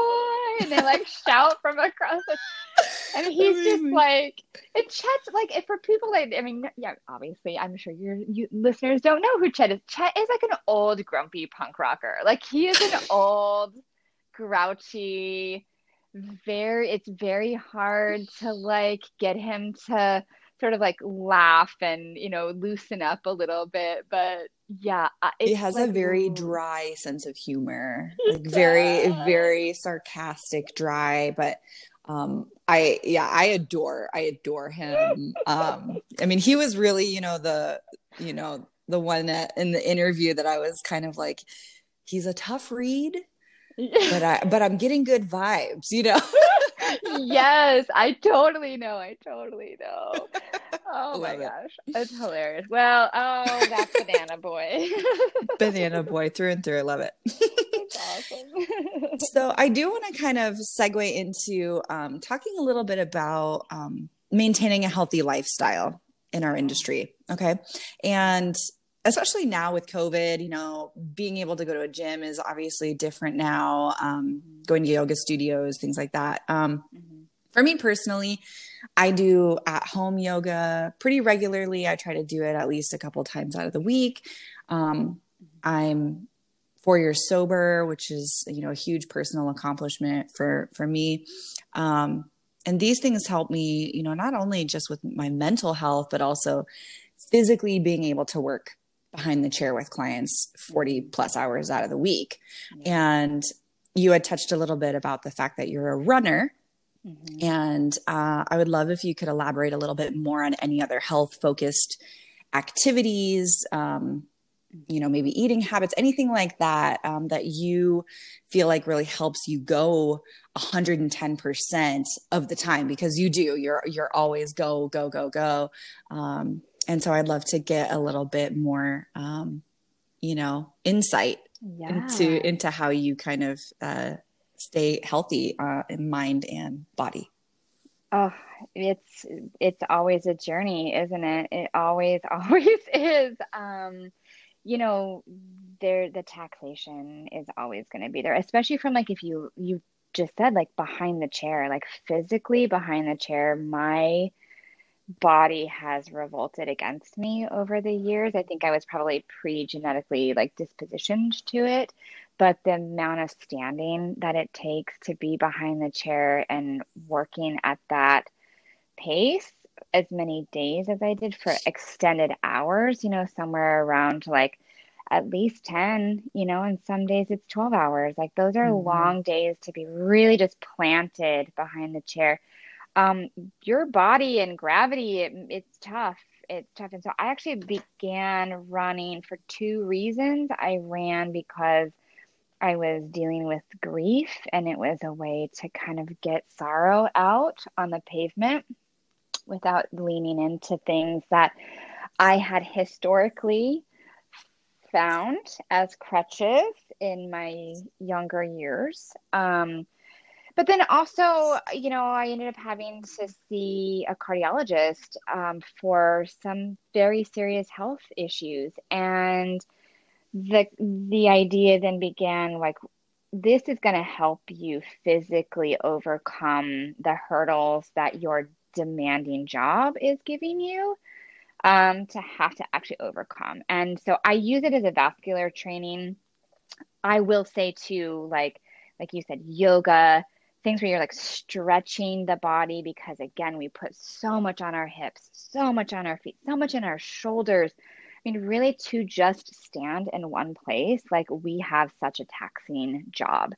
and they like shout from across the and he's just like and Chet's like if for people like I mean yeah obviously I'm sure your you listeners don't know who Chet is Chet is like an old grumpy punk rocker like he is an old grouchy very it's very hard to like get him to sort of like laugh and you know loosen up a little bit but yeah he has like, a very dry sense of humor like very very sarcastic dry but um i yeah i adore i adore him. Um i mean he was really you know the you know the one that, in the interview that i was kind of like he's a tough read but I but I'm getting good vibes, you know. yes, I totally know. I totally know. Oh my gosh. It's hilarious. Well, oh, that's Banana Boy. Banana Boy through and through. I love it. awesome. so, I do want to kind of segue into um, talking a little bit about um, maintaining a healthy lifestyle in our industry. Okay. And especially now with COVID, you know, being able to go to a gym is obviously different now. Um, going to yoga studios, things like that. Um, mm-hmm. For me personally, I do at home yoga pretty regularly. I try to do it at least a couple times out of the week. Um, I'm four years sober, which is you know a huge personal accomplishment for for me. Um, and these things help me, you know, not only just with my mental health, but also physically being able to work behind the chair with clients 40 plus hours out of the week. And you had touched a little bit about the fact that you're a runner. Mm-hmm. And uh, I would love if you could elaborate a little bit more on any other health focused activities, um, you know, maybe eating habits, anything like that, um, that you feel like really helps you go 110% of the time because you do, you're, you're always go, go, go, go. Um, and so I'd love to get a little bit more, um, you know, insight yeah. into, into how you kind of, uh, stay healthy uh, in mind and body? Oh, it's it's always a journey, isn't it? It always always is. Um, you know, there the taxation is always going to be there, especially from like if you you just said like behind the chair, like physically behind the chair, my body has revolted against me over the years. I think I was probably pre genetically like dispositioned to it but the amount of standing that it takes to be behind the chair and working at that pace as many days as I did for extended hours, you know, somewhere around like at least 10, you know, and some days it's 12 hours. Like those are mm-hmm. long days to be really just planted behind the chair. Um, your body and gravity, it, it's tough. It's tough. And so I actually began running for two reasons. I ran because I was dealing with grief, and it was a way to kind of get sorrow out on the pavement without leaning into things that I had historically found as crutches in my younger years. Um, but then also, you know, I ended up having to see a cardiologist um, for some very serious health issues. And the the idea then began like this is going to help you physically overcome the hurdles that your demanding job is giving you um, to have to actually overcome. And so I use it as a vascular training. I will say too, like like you said, yoga, things where you're like stretching the body because again, we put so much on our hips, so much on our feet, so much in our shoulders I mean, really, to just stand in one place, like we have such a taxing job.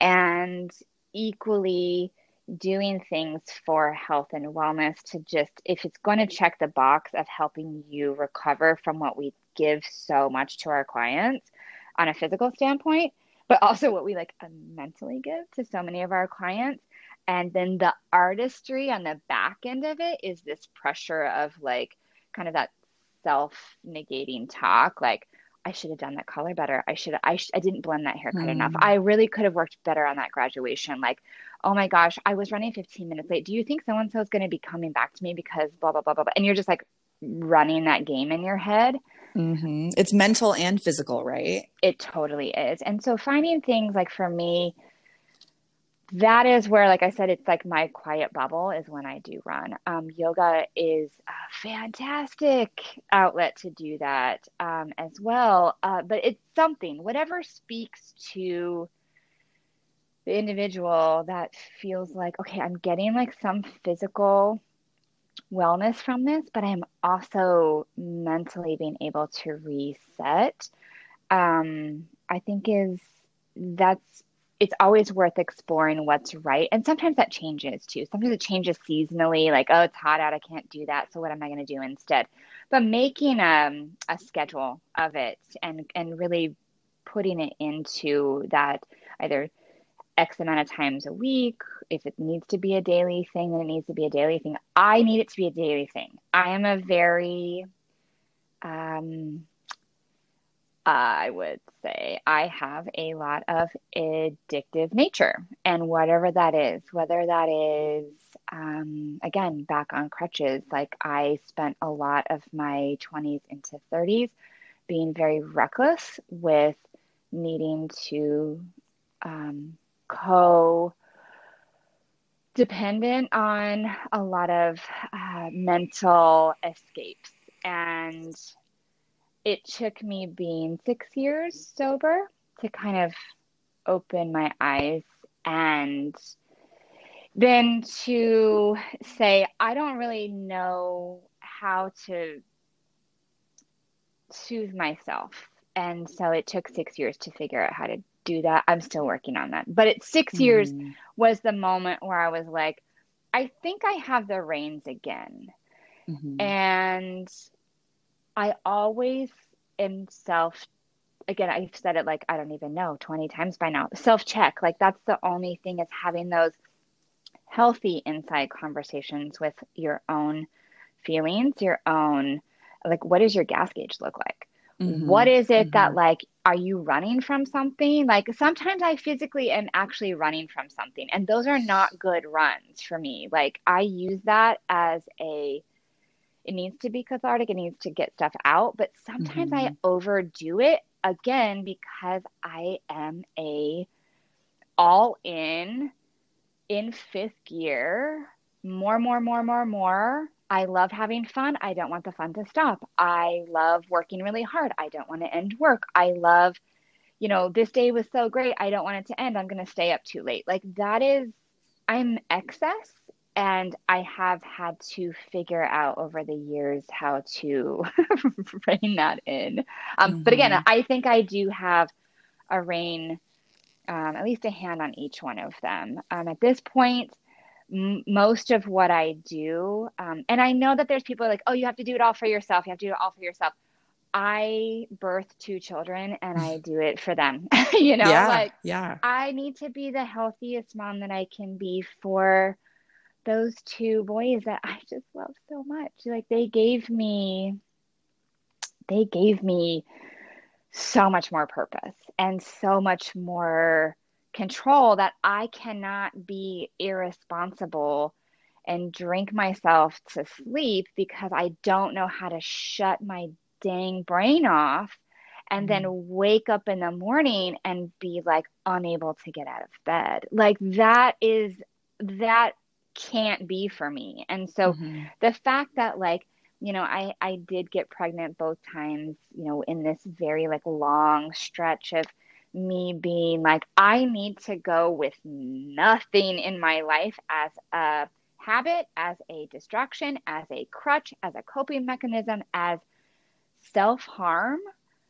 And equally, doing things for health and wellness to just, if it's going to check the box of helping you recover from what we give so much to our clients on a physical standpoint, but also what we like mentally give to so many of our clients. And then the artistry on the back end of it is this pressure of like kind of that self negating talk like I should have done that color better. I should I sh- I didn't blend that haircut mm. enough. I really could have worked better on that graduation. Like, oh my gosh, I was running 15 minutes late. Do you think so and so is going to be coming back to me because blah blah blah blah blah? And you're just like running that game in your head. Mm-hmm. It's mental and physical, right? It totally is. And so finding things like for me, that is where, like I said, it's like my quiet bubble is when I do run. Um, yoga is a fantastic outlet to do that um, as well. Uh, but it's something, whatever speaks to the individual that feels like, okay, I'm getting like some physical wellness from this, but I'm also mentally being able to reset. Um, I think is that's it's always worth exploring what's right. And sometimes that changes too. Sometimes it changes seasonally, like, oh, it's hot out, I can't do that. So what am I going to do instead? But making um, a schedule of it and and really putting it into that either X amount of times a week. If it needs to be a daily thing, then it needs to be a daily thing. I need it to be a daily thing. I am a very, um, I would say I have a lot of addictive nature. And whatever that is, whether that is, um, again, back on crutches, like I spent a lot of my 20s into 30s being very reckless with needing to um, co dependent on a lot of uh, mental escapes. And it took me being six years sober to kind of open my eyes and then to say, I don't really know how to soothe myself. And so it took six years to figure out how to do that. I'm still working on that. But at 6 mm. years was the moment where I was like, I think I have the reins again. Mm-hmm. And I always am self again, I've said it like I don't even know 20 times by now. Self check. Like that's the only thing is having those healthy inside conversations with your own feelings, your own like what does your gas gauge look like? Mm-hmm. What is it mm-hmm. that like are you running from something? Like sometimes I physically am actually running from something and those are not good runs for me. Like I use that as a it needs to be cathartic, it needs to get stuff out, but sometimes mm-hmm. I overdo it again because I am a all in in fifth gear, more more more more more I love having fun. I don't want the fun to stop. I love working really hard. I don't want to end work. I love, you know, this day was so great. I don't want it to end. I'm going to stay up too late. Like that is, I'm excess. And I have had to figure out over the years how to rein that in. Um, mm-hmm. But again, mm-hmm. I think I do have a rein, um, at least a hand on each one of them. Um, at this point, most of what I do, um, and I know that there's people like, oh, you have to do it all for yourself. You have to do it all for yourself. I birth two children and I do it for them. you know, yeah, like yeah. I need to be the healthiest mom that I can be for those two boys that I just love so much. Like they gave me they gave me so much more purpose and so much more control that I cannot be irresponsible and drink myself to sleep because I don't know how to shut my dang brain off and then mm-hmm. wake up in the morning and be like unable to get out of bed. Like that is that can't be for me. And so mm-hmm. the fact that like you know I I did get pregnant both times, you know, in this very like long stretch of me being like, I need to go with nothing in my life as a habit, as a distraction, as a crutch, as a coping mechanism, as self harm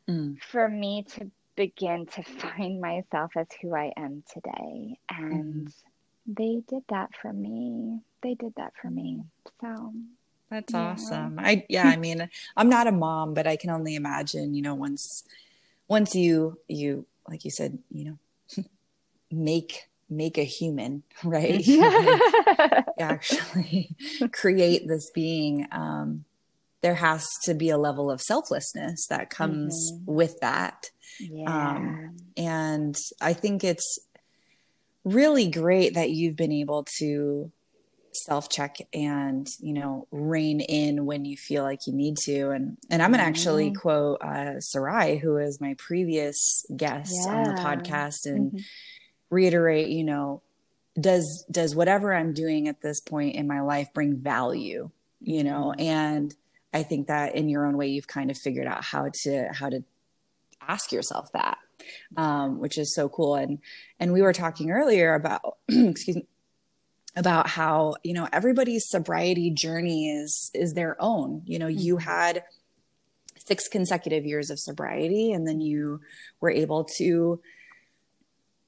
mm. for me to begin to find myself as who I am today. And mm. they did that for me. They did that for me. So that's yeah. awesome. I yeah, I mean, I'm not a mom, but I can only imagine, you know, once once you you like you said, you know, make make a human, right? actually create this being. Um, there has to be a level of selflessness that comes mm-hmm. with that. Yeah. Um, and I think it's really great that you've been able to self check and you know rein in when you feel like you need to and and i'm going to actually mm-hmm. quote uh sarai who is my previous guest yeah. on the podcast and mm-hmm. reiterate you know does does whatever i'm doing at this point in my life bring value you know mm-hmm. and i think that in your own way you've kind of figured out how to how to ask yourself that um, which is so cool and and we were talking earlier about excuse me about how you know everybody's sobriety journey is is their own you know mm-hmm. you had six consecutive years of sobriety and then you were able to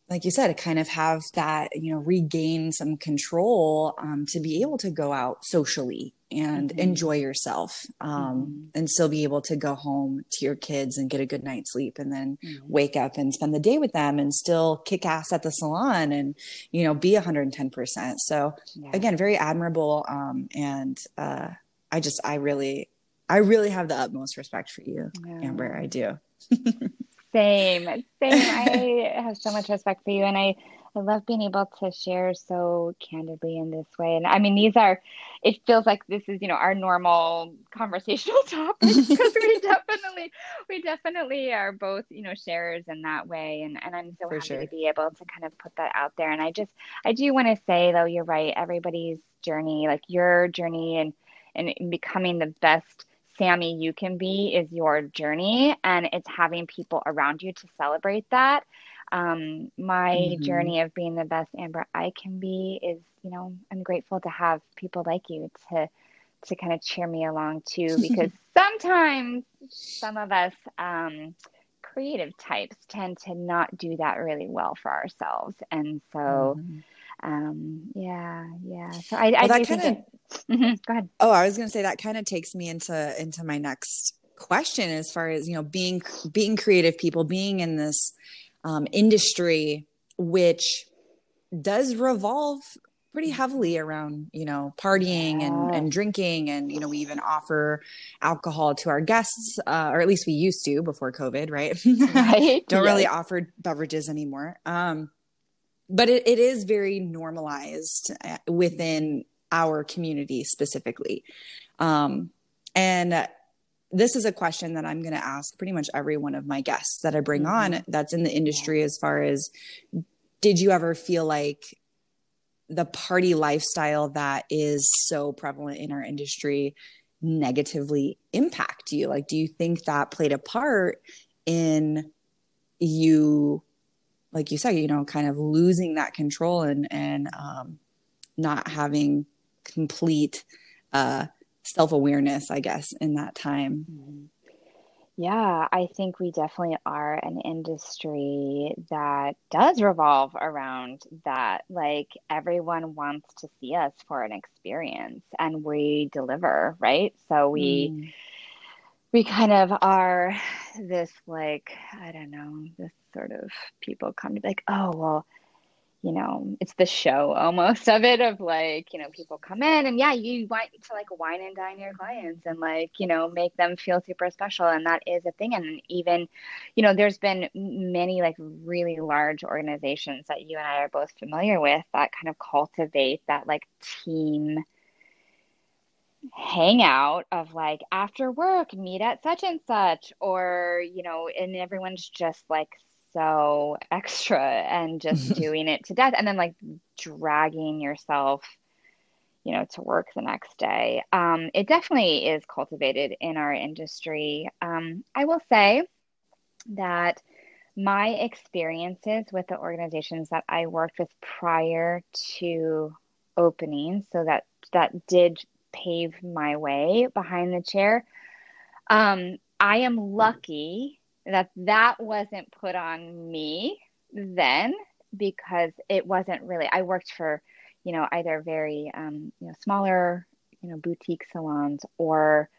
like you said, to kind of have that, you know, regain some control um, to be able to go out socially and mm-hmm. enjoy yourself um, mm-hmm. and still be able to go home to your kids and get a good night's sleep and then mm-hmm. wake up and spend the day with them and still kick ass at the salon and, you know, be 110%. So, yeah. again, very admirable. Um, and uh, I just, I really, I really have the utmost respect for you, yeah. Amber. I do. Same, same. I have so much respect for you, and I, I love being able to share so candidly in this way. And I mean, these are, it feels like this is, you know, our normal conversational topics because we definitely, we definitely are both, you know, sharers in that way. And, and I'm so for happy sure. to be able to kind of put that out there. And I just, I do want to say though, you're right. Everybody's journey, like your journey and, and becoming the best Sammy you can be is your journey, and it's having people around you to celebrate that. Um, my mm-hmm. journey of being the best Amber I can be is, you know, I'm grateful to have people like you to to kind of cheer me along too, because sometimes some of us um, creative types tend to not do that really well for ourselves, and so. Mm-hmm um yeah yeah. So i, well, I do think of, mm-hmm, go ahead. Oh i was gonna say that kind of takes me into into my next question as far as you know being being creative people being in this um, industry which does revolve pretty heavily around you know partying yeah. and, and drinking and you know we even offer alcohol to our guests uh, or at least we used to before covid right, right. don't really offer beverages anymore. Um but it, it is very normalized uh, within our community specifically. Um, and this is a question that I'm going to ask pretty much every one of my guests that I bring mm-hmm. on that's in the industry as far as did you ever feel like the party lifestyle that is so prevalent in our industry negatively impact you? Like, do you think that played a part in you like you said, you know, kind of losing that control and and um, not having complete uh, self awareness, I guess, in that time. Mm-hmm. Yeah, I think we definitely are an industry that does revolve around that. Like everyone wants to see us for an experience and we deliver, right? So we mm. We kind of are this like, I don't know, this sort of people come to be like, oh, well, you know, it's the show almost of it of like, you know, people come in and yeah, you want to like wine and dine your clients and like, you know, make them feel super special. And that is a thing. And even, you know, there's been many like really large organizations that you and I are both familiar with that kind of cultivate that like team hangout of like after work meet at such and such or you know and everyone's just like so extra and just doing it to death and then like dragging yourself you know to work the next day. Um, it definitely is cultivated in our industry. Um, i will say that my experiences with the organizations that i worked with prior to opening so that that did pave my way behind the chair. Um, i am lucky that that wasn't put on me then because it wasn't really i worked for you know either very um, you know smaller you know boutique salons or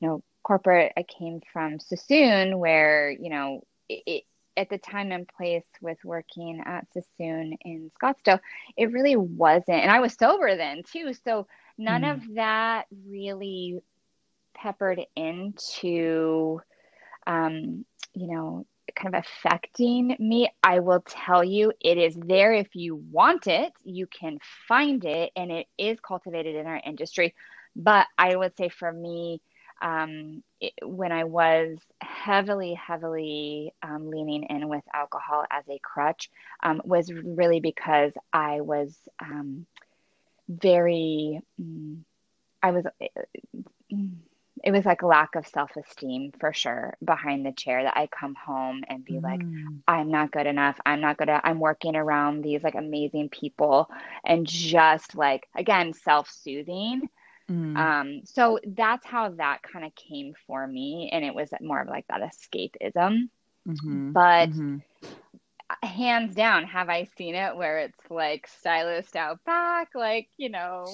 you know corporate. I came from sassoon where you know it, it, at the time and place with working at sassoon in scottsdale it really wasn't and i was sober then too. So none mm. of that really peppered into um, you know, kind of affecting me, I will tell you it is there if you want it. You can find it, and it is cultivated in our industry. But I would say for me, um, it, when I was heavily, heavily um, leaning in with alcohol as a crutch, um, was really because I was um, very, mm, I was. Mm, it was like a lack of self esteem for sure behind the chair that I come home and be mm. like, I'm not good enough. I'm not good. I'm working around these like amazing people and just like, again, self soothing. Mm. Um, so that's how that kind of came for me. And it was more of like that escapism. Mm-hmm. But mm-hmm. Hands down, have I seen it where it's like stylist out back, like, you know,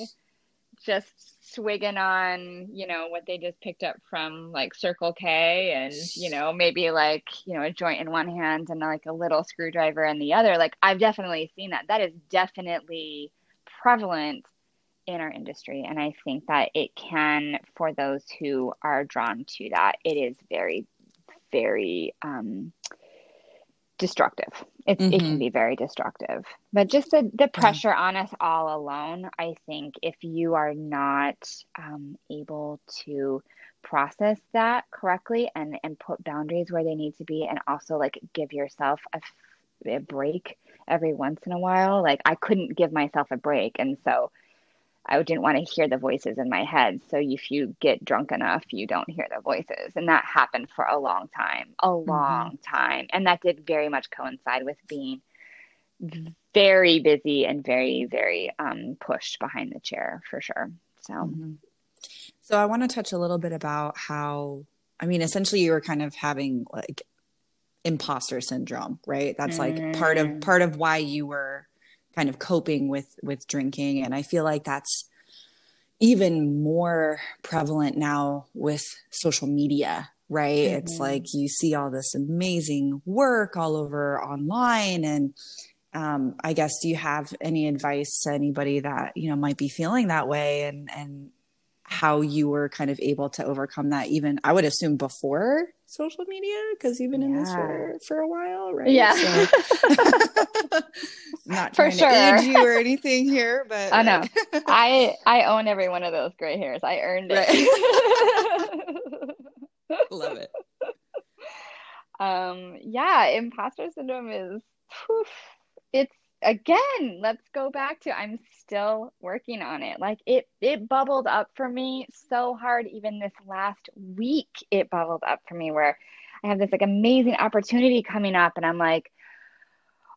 just swigging on, you know, what they just picked up from like Circle K and, you know, maybe like, you know, a joint in one hand and like a little screwdriver in the other. Like I've definitely seen that. That is definitely prevalent in our industry. And I think that it can, for those who are drawn to that, it is very, very um, destructive. It's, mm-hmm. It can mm-hmm. be very destructive. But just the, the pressure on us all alone, I think if you are not um, able to process that correctly and, and put boundaries where they need to be, and also like give yourself a, a break every once in a while, like I couldn't give myself a break. And so I didn't want to hear the voices in my head. So if you get drunk enough, you don't hear the voices. And that happened for a long time, a mm-hmm. long mm-hmm. time. And that did very much coincide with being very busy and very, very um, pushed behind the chair for sure. So, mm-hmm. so I want to touch a little bit about how, I mean, essentially you were kind of having like imposter syndrome, right? That's like mm. part of, mm. part of why you were kind of coping with with drinking. And i feel like that's even more prevalent now with social media right? Mm-hmm. it's like you see all this amazing work all over online. And um, i guess do you have any advice to anybody that you know might be feeling that way and and how you were kind of able to overcome that even i would assume before social media because you've been yeah. in this for for a while right yeah so, not trying for sure. to age you or anything here but i know i i own every one of those gray hairs i earned it right. love it um yeah imposter syndrome is it's again let's go back to i'm still working on it. Like it it bubbled up for me so hard. Even this last week it bubbled up for me where i have this like amazing opportunity coming up and i'm like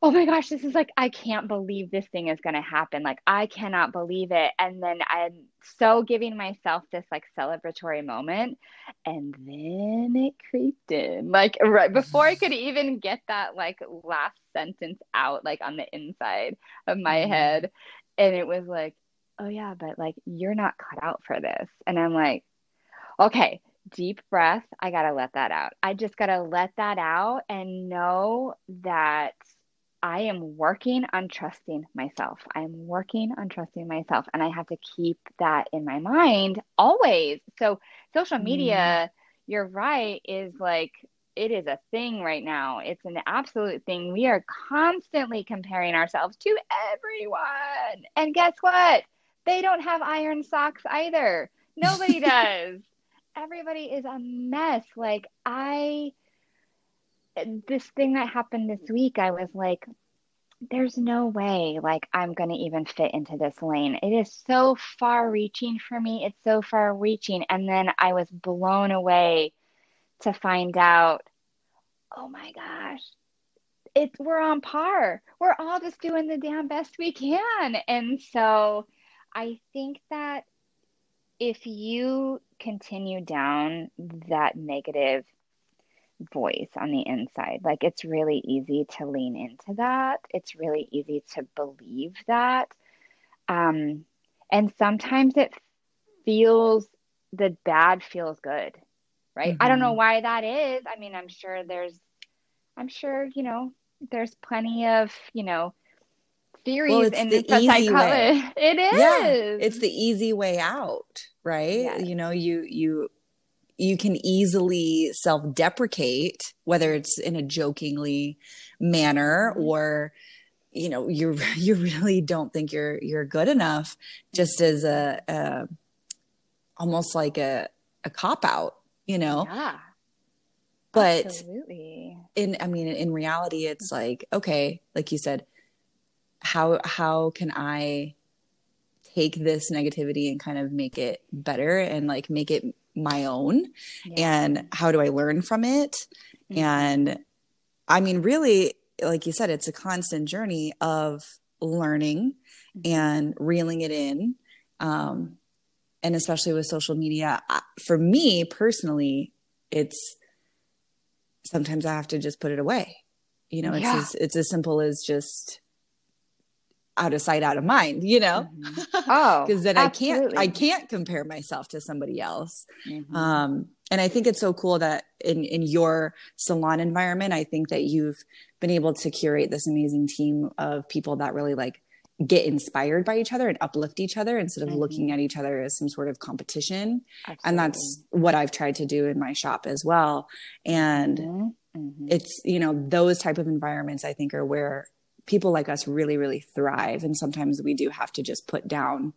oh my gosh, this is like, I can't believe this thing is going to happen. Like, I cannot believe it. And then I'm so giving myself this like celebratory moment. And then it creeped in. Like, right before I could even get that like last sentence out, like on the inside of my mm-hmm. head. And it was like, oh yeah, but like, you're not cut out for this. And I'm like, okay, deep breath. I got to let that out. I just got to let that out and know that I am working on trusting myself. I'm working on trusting myself. And I have to keep that in my mind always. So, social media, mm. you're right, is like, it is a thing right now. It's an absolute thing. We are constantly comparing ourselves to everyone. And guess what? They don't have iron socks either. Nobody does. Everybody is a mess. Like, I this thing that happened this week, I was like, there's no way like I'm going to even fit into this lane. It is so far reaching for me. It's so far reaching. And then I was blown away to find out, oh my gosh, it's we're on par. We're all just doing the damn best we can. And so I think that if you continue down that negative voice on the inside. Like it's really easy to lean into that. It's really easy to believe that. Um, and sometimes it feels the bad feels good, right? Mm-hmm. I don't know mm-hmm. why that is. I mean, I'm sure there's, I'm sure, you know, there's plenty of, you know, theories well, in the easy way. It is. Yeah, it's the easy way out, right? You know, you you you can easily self-deprecate whether it's in a jokingly manner mm-hmm. or you know you you really don't think you're you're good enough just as a, a almost like a a cop out you know yeah but Absolutely. in i mean in reality it's like okay like you said how how can i take this negativity and kind of make it better and like make it my own yeah. and how do I learn from it? Mm-hmm. And I mean, really, like you said, it's a constant journey of learning mm-hmm. and reeling it in. Um, and especially with social media, for me personally, it's sometimes I have to just put it away, you know, it's Yeah. as, it's as simple as just out of sight, out of mind, you know, Oh, because then I can't, I can't compare myself to somebody else. Mhm. Um, and I think it's so cool that in, in your salon environment, I think that you've been able to curate this amazing team of people that really like get inspired by each other and uplift each other instead of Mhm. looking at each other as some sort of competition. And that's what I've tried to do in my shop as well. And Mhm. Mhm. it's you know those type of environments i think are where people like us really really thrive. And sometimes we do have to just put down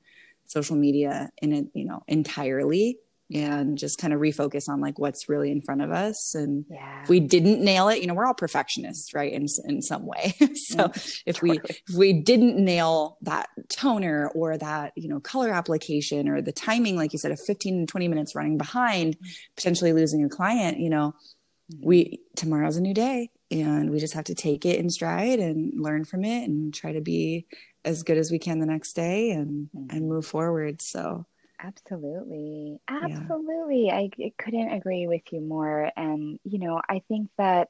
social media in it you know entirely and just kind of refocus on like what's really in front of us. And yeah. if we didn't nail it you know we're all perfectionists right in in some way. So mm, if we if we didn't nail that toner or that you know color application or the timing like you said of 15 and 20 minutes running behind mm. potentially losing a client you know we mm-hmm. tomorrow's a new day and we just have to take it in stride and learn from it and try to be as good as we can the next day and and move forward so Absolutely. Absolutely. I, I couldn't agree with you more. And, you know, I think that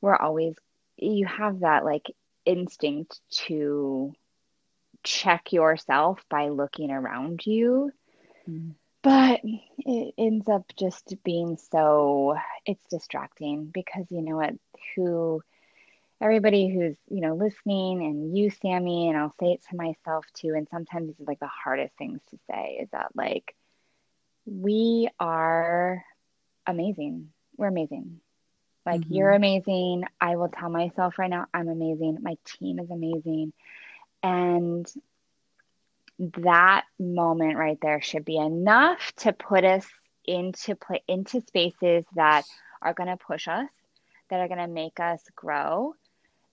we're always, you have that like instinct to check yourself by looking around you. Mhm. But it ends up just being so, it's distracting because you know what, who, everybody who's, you know, listening and you, Sammy, and I'll say it to myself too. And sometimes these are like the hardest things to say is that like, we are amazing. We're amazing. Like, Mhm. you're amazing. I will tell myself right now, I'm amazing. My team is amazing. And that moment right there should be enough to put us into play into spaces that are going to push us, that are going to make us grow,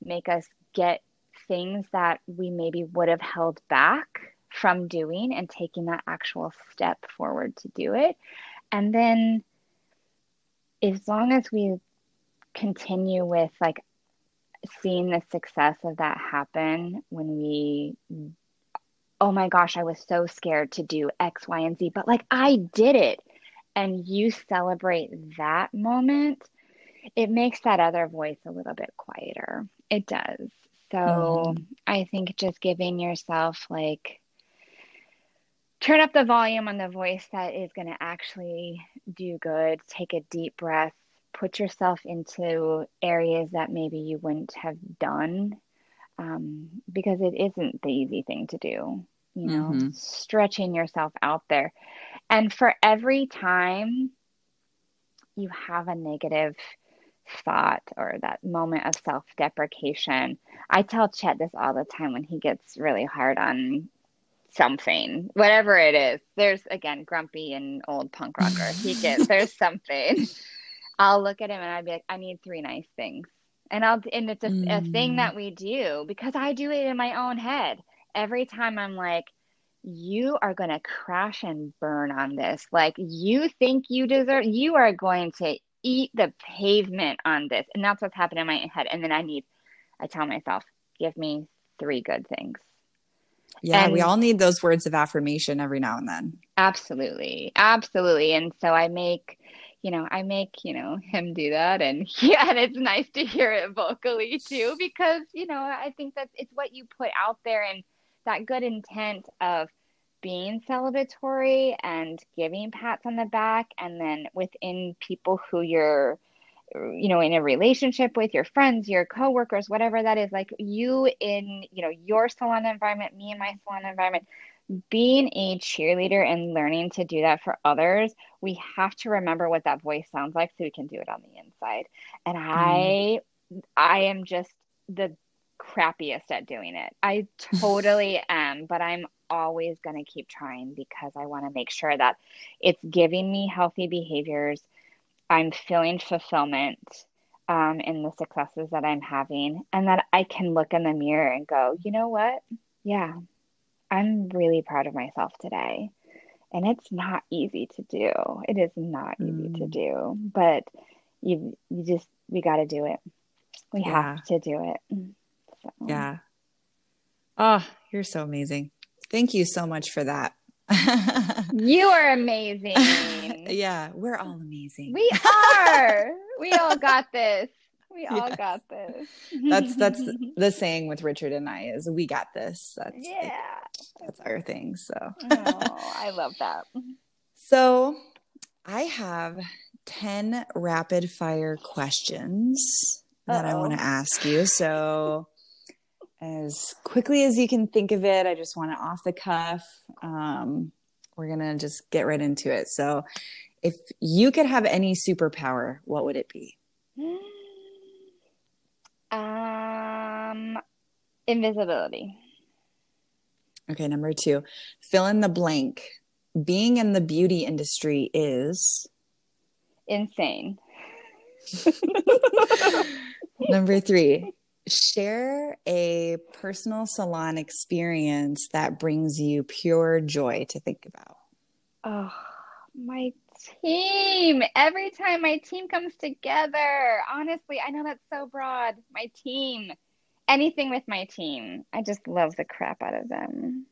make us get things that we maybe would have held back from doing and taking that actual step forward to do it. And then as long as we continue with like seeing the success of that happen when we oh my gosh i was so scared to do x y and z but like i did it and you celebrate that moment it makes that other voice a little bit quieter. It does. So i think just giving yourself like turn up the volume on the voice that is going to actually do good. Take a deep breath. Put yourself into areas that maybe you wouldn't have done um, because it isn't the easy thing to do you know Mhm. stretching yourself out there. And for every time you have a negative thought or that moment of self-deprecation i tell chet this all the time when he gets really hard on something whatever it is there's again grumpy and old punk rocker he gets there's something I'll look at him and I'd be like, I need three nice things. And I'll and it's a, a thing Mm. that we do because I do it in my own head. Every time I'm like, you are going to crash and burn on this. Like you think you deserve you are going to eat the pavement on this. And that's what's happening in my head. And then I need I tell myself, give me three good things. yeah we all need those words of affirmation every now and then Absolutely. Absolutely. And so I make, you know, I make, you know, him do that. And yeah, and it's nice to hear it vocally too, because, you know, I think that it's what you put out there and that good intent of being celebratory and giving pats on the back. And then within people who you're, you know, in a relationship with your friends, your coworkers, whatever that is, like you in, you know, your salon environment, me in my salon environment, being a cheerleader and learning to do that for others, we have to remember what that voice sounds like so we can do it on the inside. And mm-hmm. I I am just the crappiest at doing it. I totally am, but I'm always going to keep trying because I want to make sure that it's giving me healthy behaviors. I'm feeling fulfillment um, in the successes that I'm having, and that I can look in the mirror and go, you know what? Yeah, I'm really proud of myself today. And it's not easy to do. It is not easy to Mm. do, but you you just we got to do it. We Yeah. have to do it. So, yeah oh you're so amazing thank you so much for that You are amazing. yeah we're all amazing We are. We all got this. we all yes. got this. that's that's the saying with Richard and I is we got this. That's yeah, like, that's our thing. So oh, I love that. So I have ten rapid fire questions that Uh-oh. I want to ask you. So as quickly as you can think of it, I just want it off the cuff. Um, we're gonna just get right into it. So, if you could have any superpower, what would it be? Um, invisibility. Okay, number two, fill in the blank. Being in the beauty industry is insane. number three, share a personal salon experience that brings you pure joy to think about. Oh, my team. Every time my team comes together, honestly, I know that's so broad. My team, anything with my team, I just love the crap out of them.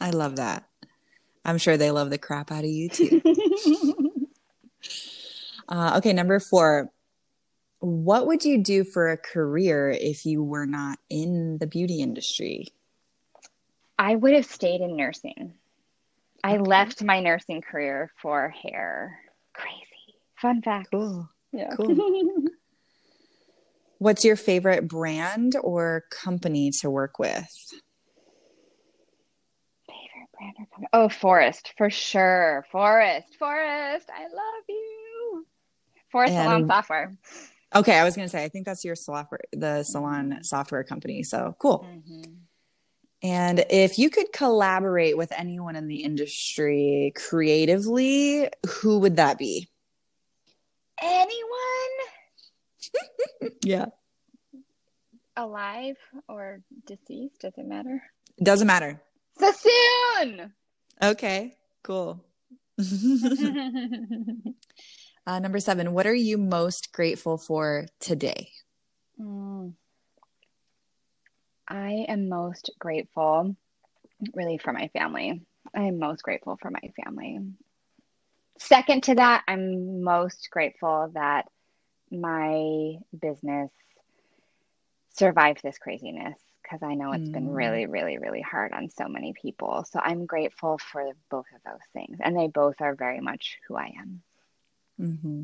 I love that. I'm sure they love the crap out of you too. uh, okay, number four. What would you do for a career if you were not in the beauty industry? I would have stayed in nursing. I left my nursing career for hair. Crazy. Fun fact. Cool. Yeah. Cool. What's your favorite brand or company to work with? Favorite brand or company? Oh, Phorest, for sure. Phorest. Phorest. I love you. Phorest and, Salon Software. Okay, I was going to say I think that's your software the salon software company. So, cool. Mm-hmm. And if you could collaborate with anyone in the industry creatively, who would that be? Anyone? yeah. Alive or deceased? Does it matter? Doesn't matter. Sassoon. Okay, cool. uh, number seven, what are you most grateful for today? Mm. I am most grateful really for my family. I am most grateful for my family. Second to that, I'm most grateful that my business survived this craziness because I know it's mm. been really, really, really hard on so many people. So I'm grateful for both of those things. And they both are very much who I am. Mm-hmm.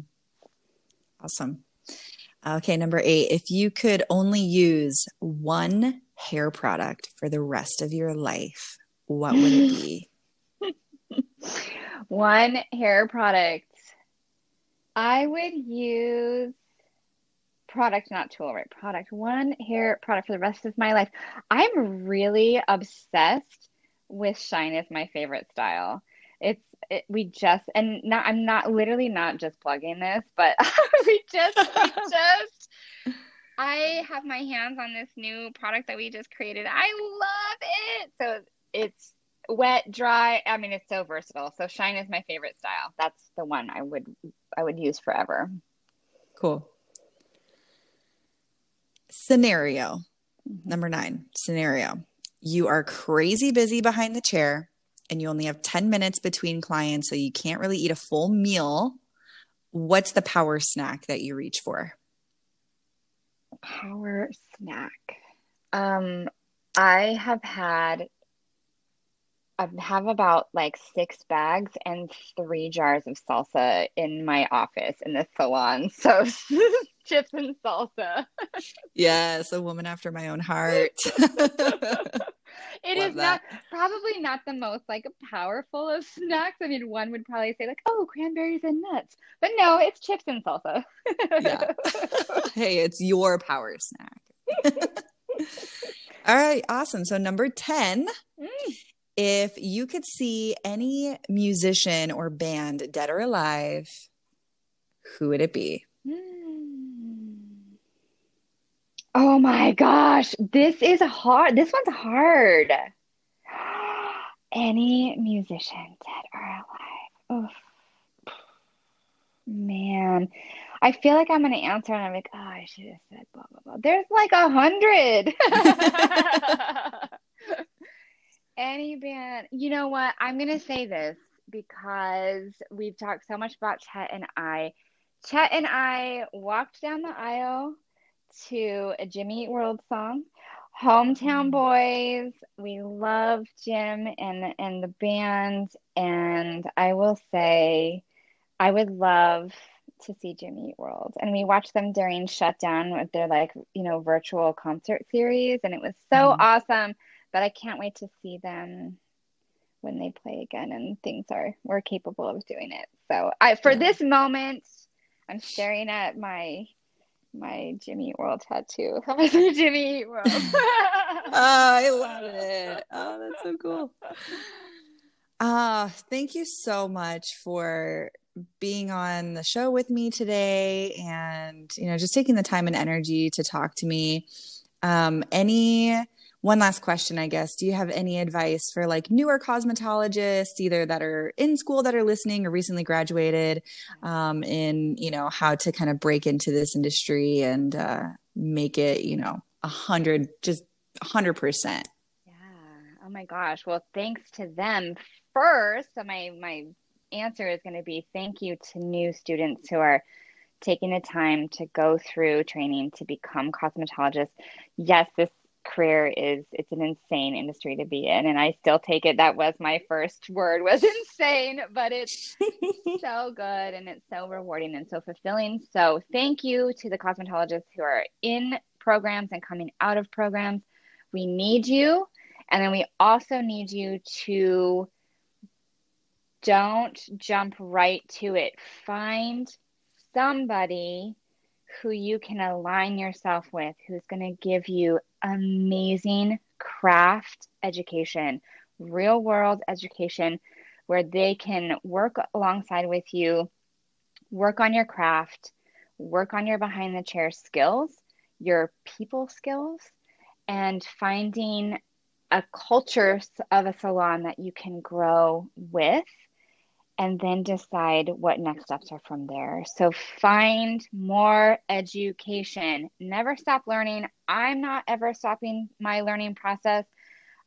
Awesome. Okay, number eight. If you could only use one hair product for the rest of your life, what would it be? One hair product. I would use product, not tool, right? Product. One hair product for the rest of my life. I'm really obsessed with shine as my favorite style. It's it, we just and not I'm not literally not just plugging this, but we just we just I have my hands on this new product that we just created. I love it. So it's wet, dry. I mean, it's so versatile. So shine is my favorite style. That's the one I would I would use forever. Cool. Scenario mm-hmm. number nine. Scenario. You are crazy busy behind the chair and you only have 10 minutes between clients, so you can't really eat a full meal. What's the power snack that you reach for? Power snack. Um, I have had I have about like six bags and three jars of salsa in my office in the salon. So chips and salsa. yes, a woman after my own heart. It Love is that. not probably not the most like powerful of snacks. I mean, one would probably say like, "Oh, cranberries and nuts," but no, it's chips and salsa. yeah. hey, it's your power snack. All right, awesome. So number ten. Mm. If you could see any musician or band, dead or alive, who would it be? Oh my gosh, this is hard. This one's hard. Any musician, dead or alive? Oof. Man, I feel like I'm to answer and I'm like, oh, I should have said blah, blah, blah. There's like a hundred. Any band, you know what? I'm to say this because we've talked so much about Chet and I. Chet and I walked down the aisle to a Jimmy Eat World song. Hometown Boys. We love Jim and and the band, and I will say, I would love to see Jimmy Eat World, and we watched them during shutdown with their like you know virtual concert series, and it was so mm. awesome. But I can't wait to see them when they play again and things are we're capable of doing it. So I for yeah. this moment, I'm staring at my my Jimmy Eat World tattoo. Jimmy Eat World. oh, I love it. Oh, that's so cool. Uh, thank you so much for being on the show with me today and you know just taking the time and energy to talk to me. Um, any one last question, I guess. Do you have any advice for like newer cosmetologists, either that are in school that are listening or recently graduated, um, in you know how to kind of break into this industry and uh, make it, you know, a hundred, just a hundred percent? Yeah. Oh my gosh. Well, thanks to them first. So my my answer is going to be thank you to new students who are taking the time to go through training to become cosmetologists. Yes, this career is it's an insane industry to be in and i still take it. That was my first word was insane but it's so good and it's so rewarding and so fulfilling. So thank you to the cosmetologists who are in programs and coming out of programs. We need you and then we also need you to don't jump right to it. Find somebody who you can align yourself with, who's going to give you amazing craft education, real world education, where they can work alongside with you, work on your craft, work on your behind the chair skills, your people skills, and finding a culture of a salon that you can grow with and then decide what next steps are from there. So find more education. Never stop learning. I'm not ever stopping my learning process.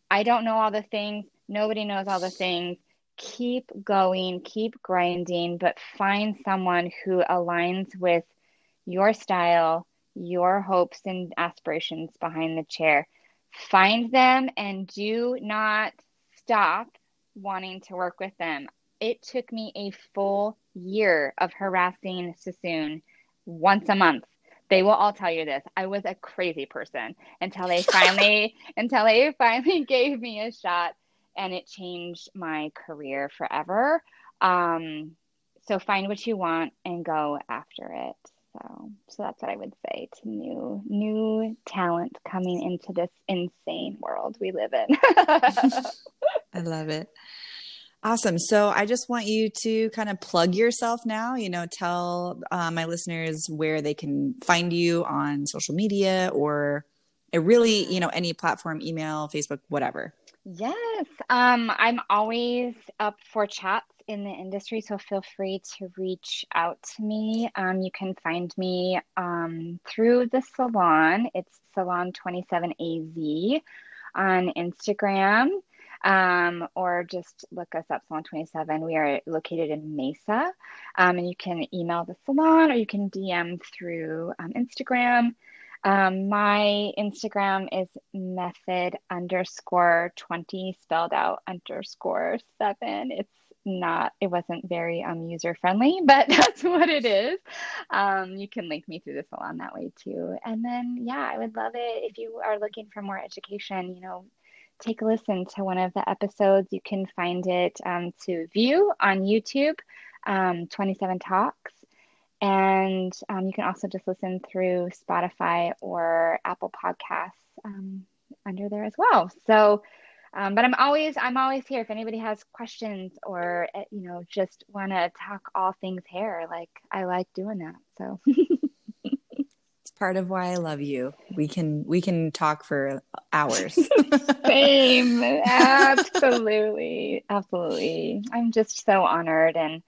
I don't know all the things. Nobody knows all the things. Keep going, keep grinding, but find someone who aligns with your style, your hopes and aspirations behind the chair. Find them and do not stop wanting to work with them it took me a full year of harassing Sassoon once a month. They will all tell you this. I was a crazy person until they finally until they finally gave me a shot and it changed my career forever. Um, so find what you want and go after it. So so that's what I would say to new new talent coming into this insane world we live in. I love it. Awesome. So I just want you to kind of plug yourself now, you know, tell uh, my listeners where they can find you on social media or really, you know, any platform, email, Facebook, whatever. Yes. Um, I'm always up for chats in the industry, so feel free to reach out to me. Um, you can find me um, through the salon. It's Salon27AZ on Instagram um, or just look us up, Salon 27. We are located in Mesa. Um, and you can email the salon or you can DM through um, Instagram. Um, my Instagram is method underscore 20 spelled out underscore seven. It's not, it wasn't very um, user friendly, but that's what it is. Um, you can link me through the salon that way too. And then, yeah, I would love it if you are looking for more education, you know, take a listen to one of the episodes. You can find it um, to view on YouTube, um, 27 Talks. And um, you can also just listen through Spotify or Apple Podcasts um, under there as well. So, um, but I'm always I'm always here if anybody has questions or eh, you know just want to talk all things hair. Like I like doing that. So. part of why I love you. We can we can talk for hours. Same. Absolutely. Absolutely. I'm just so honored and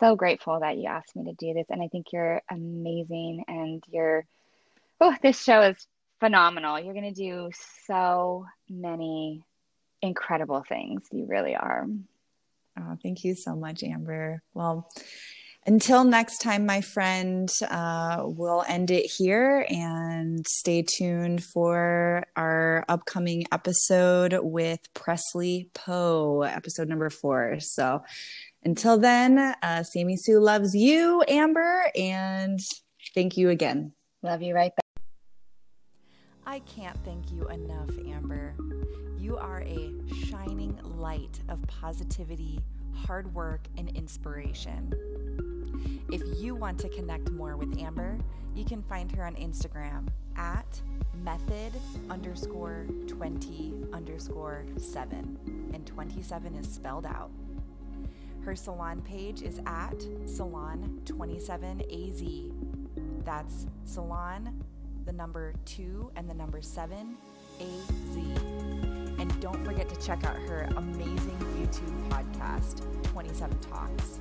so grateful that you asked me to do this and I think you're amazing and you're oh this show is phenomenal. You're going to do so many incredible things. You really are. Oh, thank you so much, Amber. Well, until next time, my friend, uh, we'll end it here and stay tuned for our upcoming episode with Presley Poe, episode number four. So until then, uh, Sammy Sue loves you, Amber, and thank you again. Love you right back. I can't thank you enough, Amber. You are a shining light of positivity, hard work, and inspiration. If you want to connect more with Amber, you can find her on Instagram at method underscore 20 underscore 7. And 27 is spelled out. Her salon page is at salon27az. That's salon, the number 2 and the number 7, AZ. And don't forget to check out her amazing YouTube podcast, 27 Talks.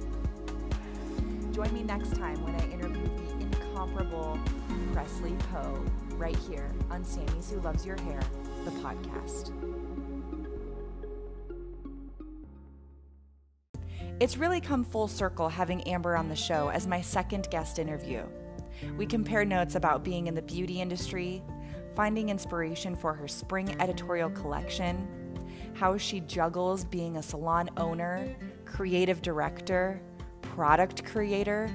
Join me next time when I interview the incomparable Presley Poe right here on Sammy Sue Loves Your Hair, the podcast. It's really come full circle having Amber on the show as my second guest interview. We compare notes about being in the beauty industry, finding inspiration for her spring editorial collection, how she juggles being a salon owner, creative director, product creator,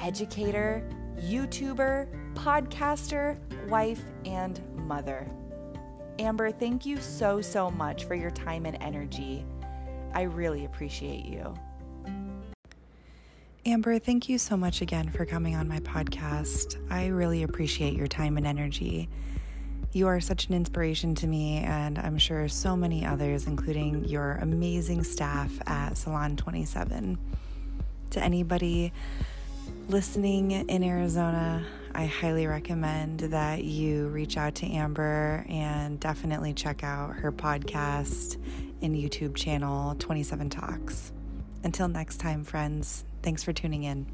educator, YouTuber, podcaster, wife, and mother. Amber, thank you so, so much for your time and energy. I really appreciate you. Amber, thank you so much again for coming on my podcast. I really appreciate your time and energy. You are such an inspiration to me, and I'm sure so many others, including your amazing staff at Salon 27 to anybody listening in Arizona, I highly recommend that you reach out to Amber and definitely check out her podcast and YouTube channel, 27 Talks. Until next time, friends, thanks for tuning in.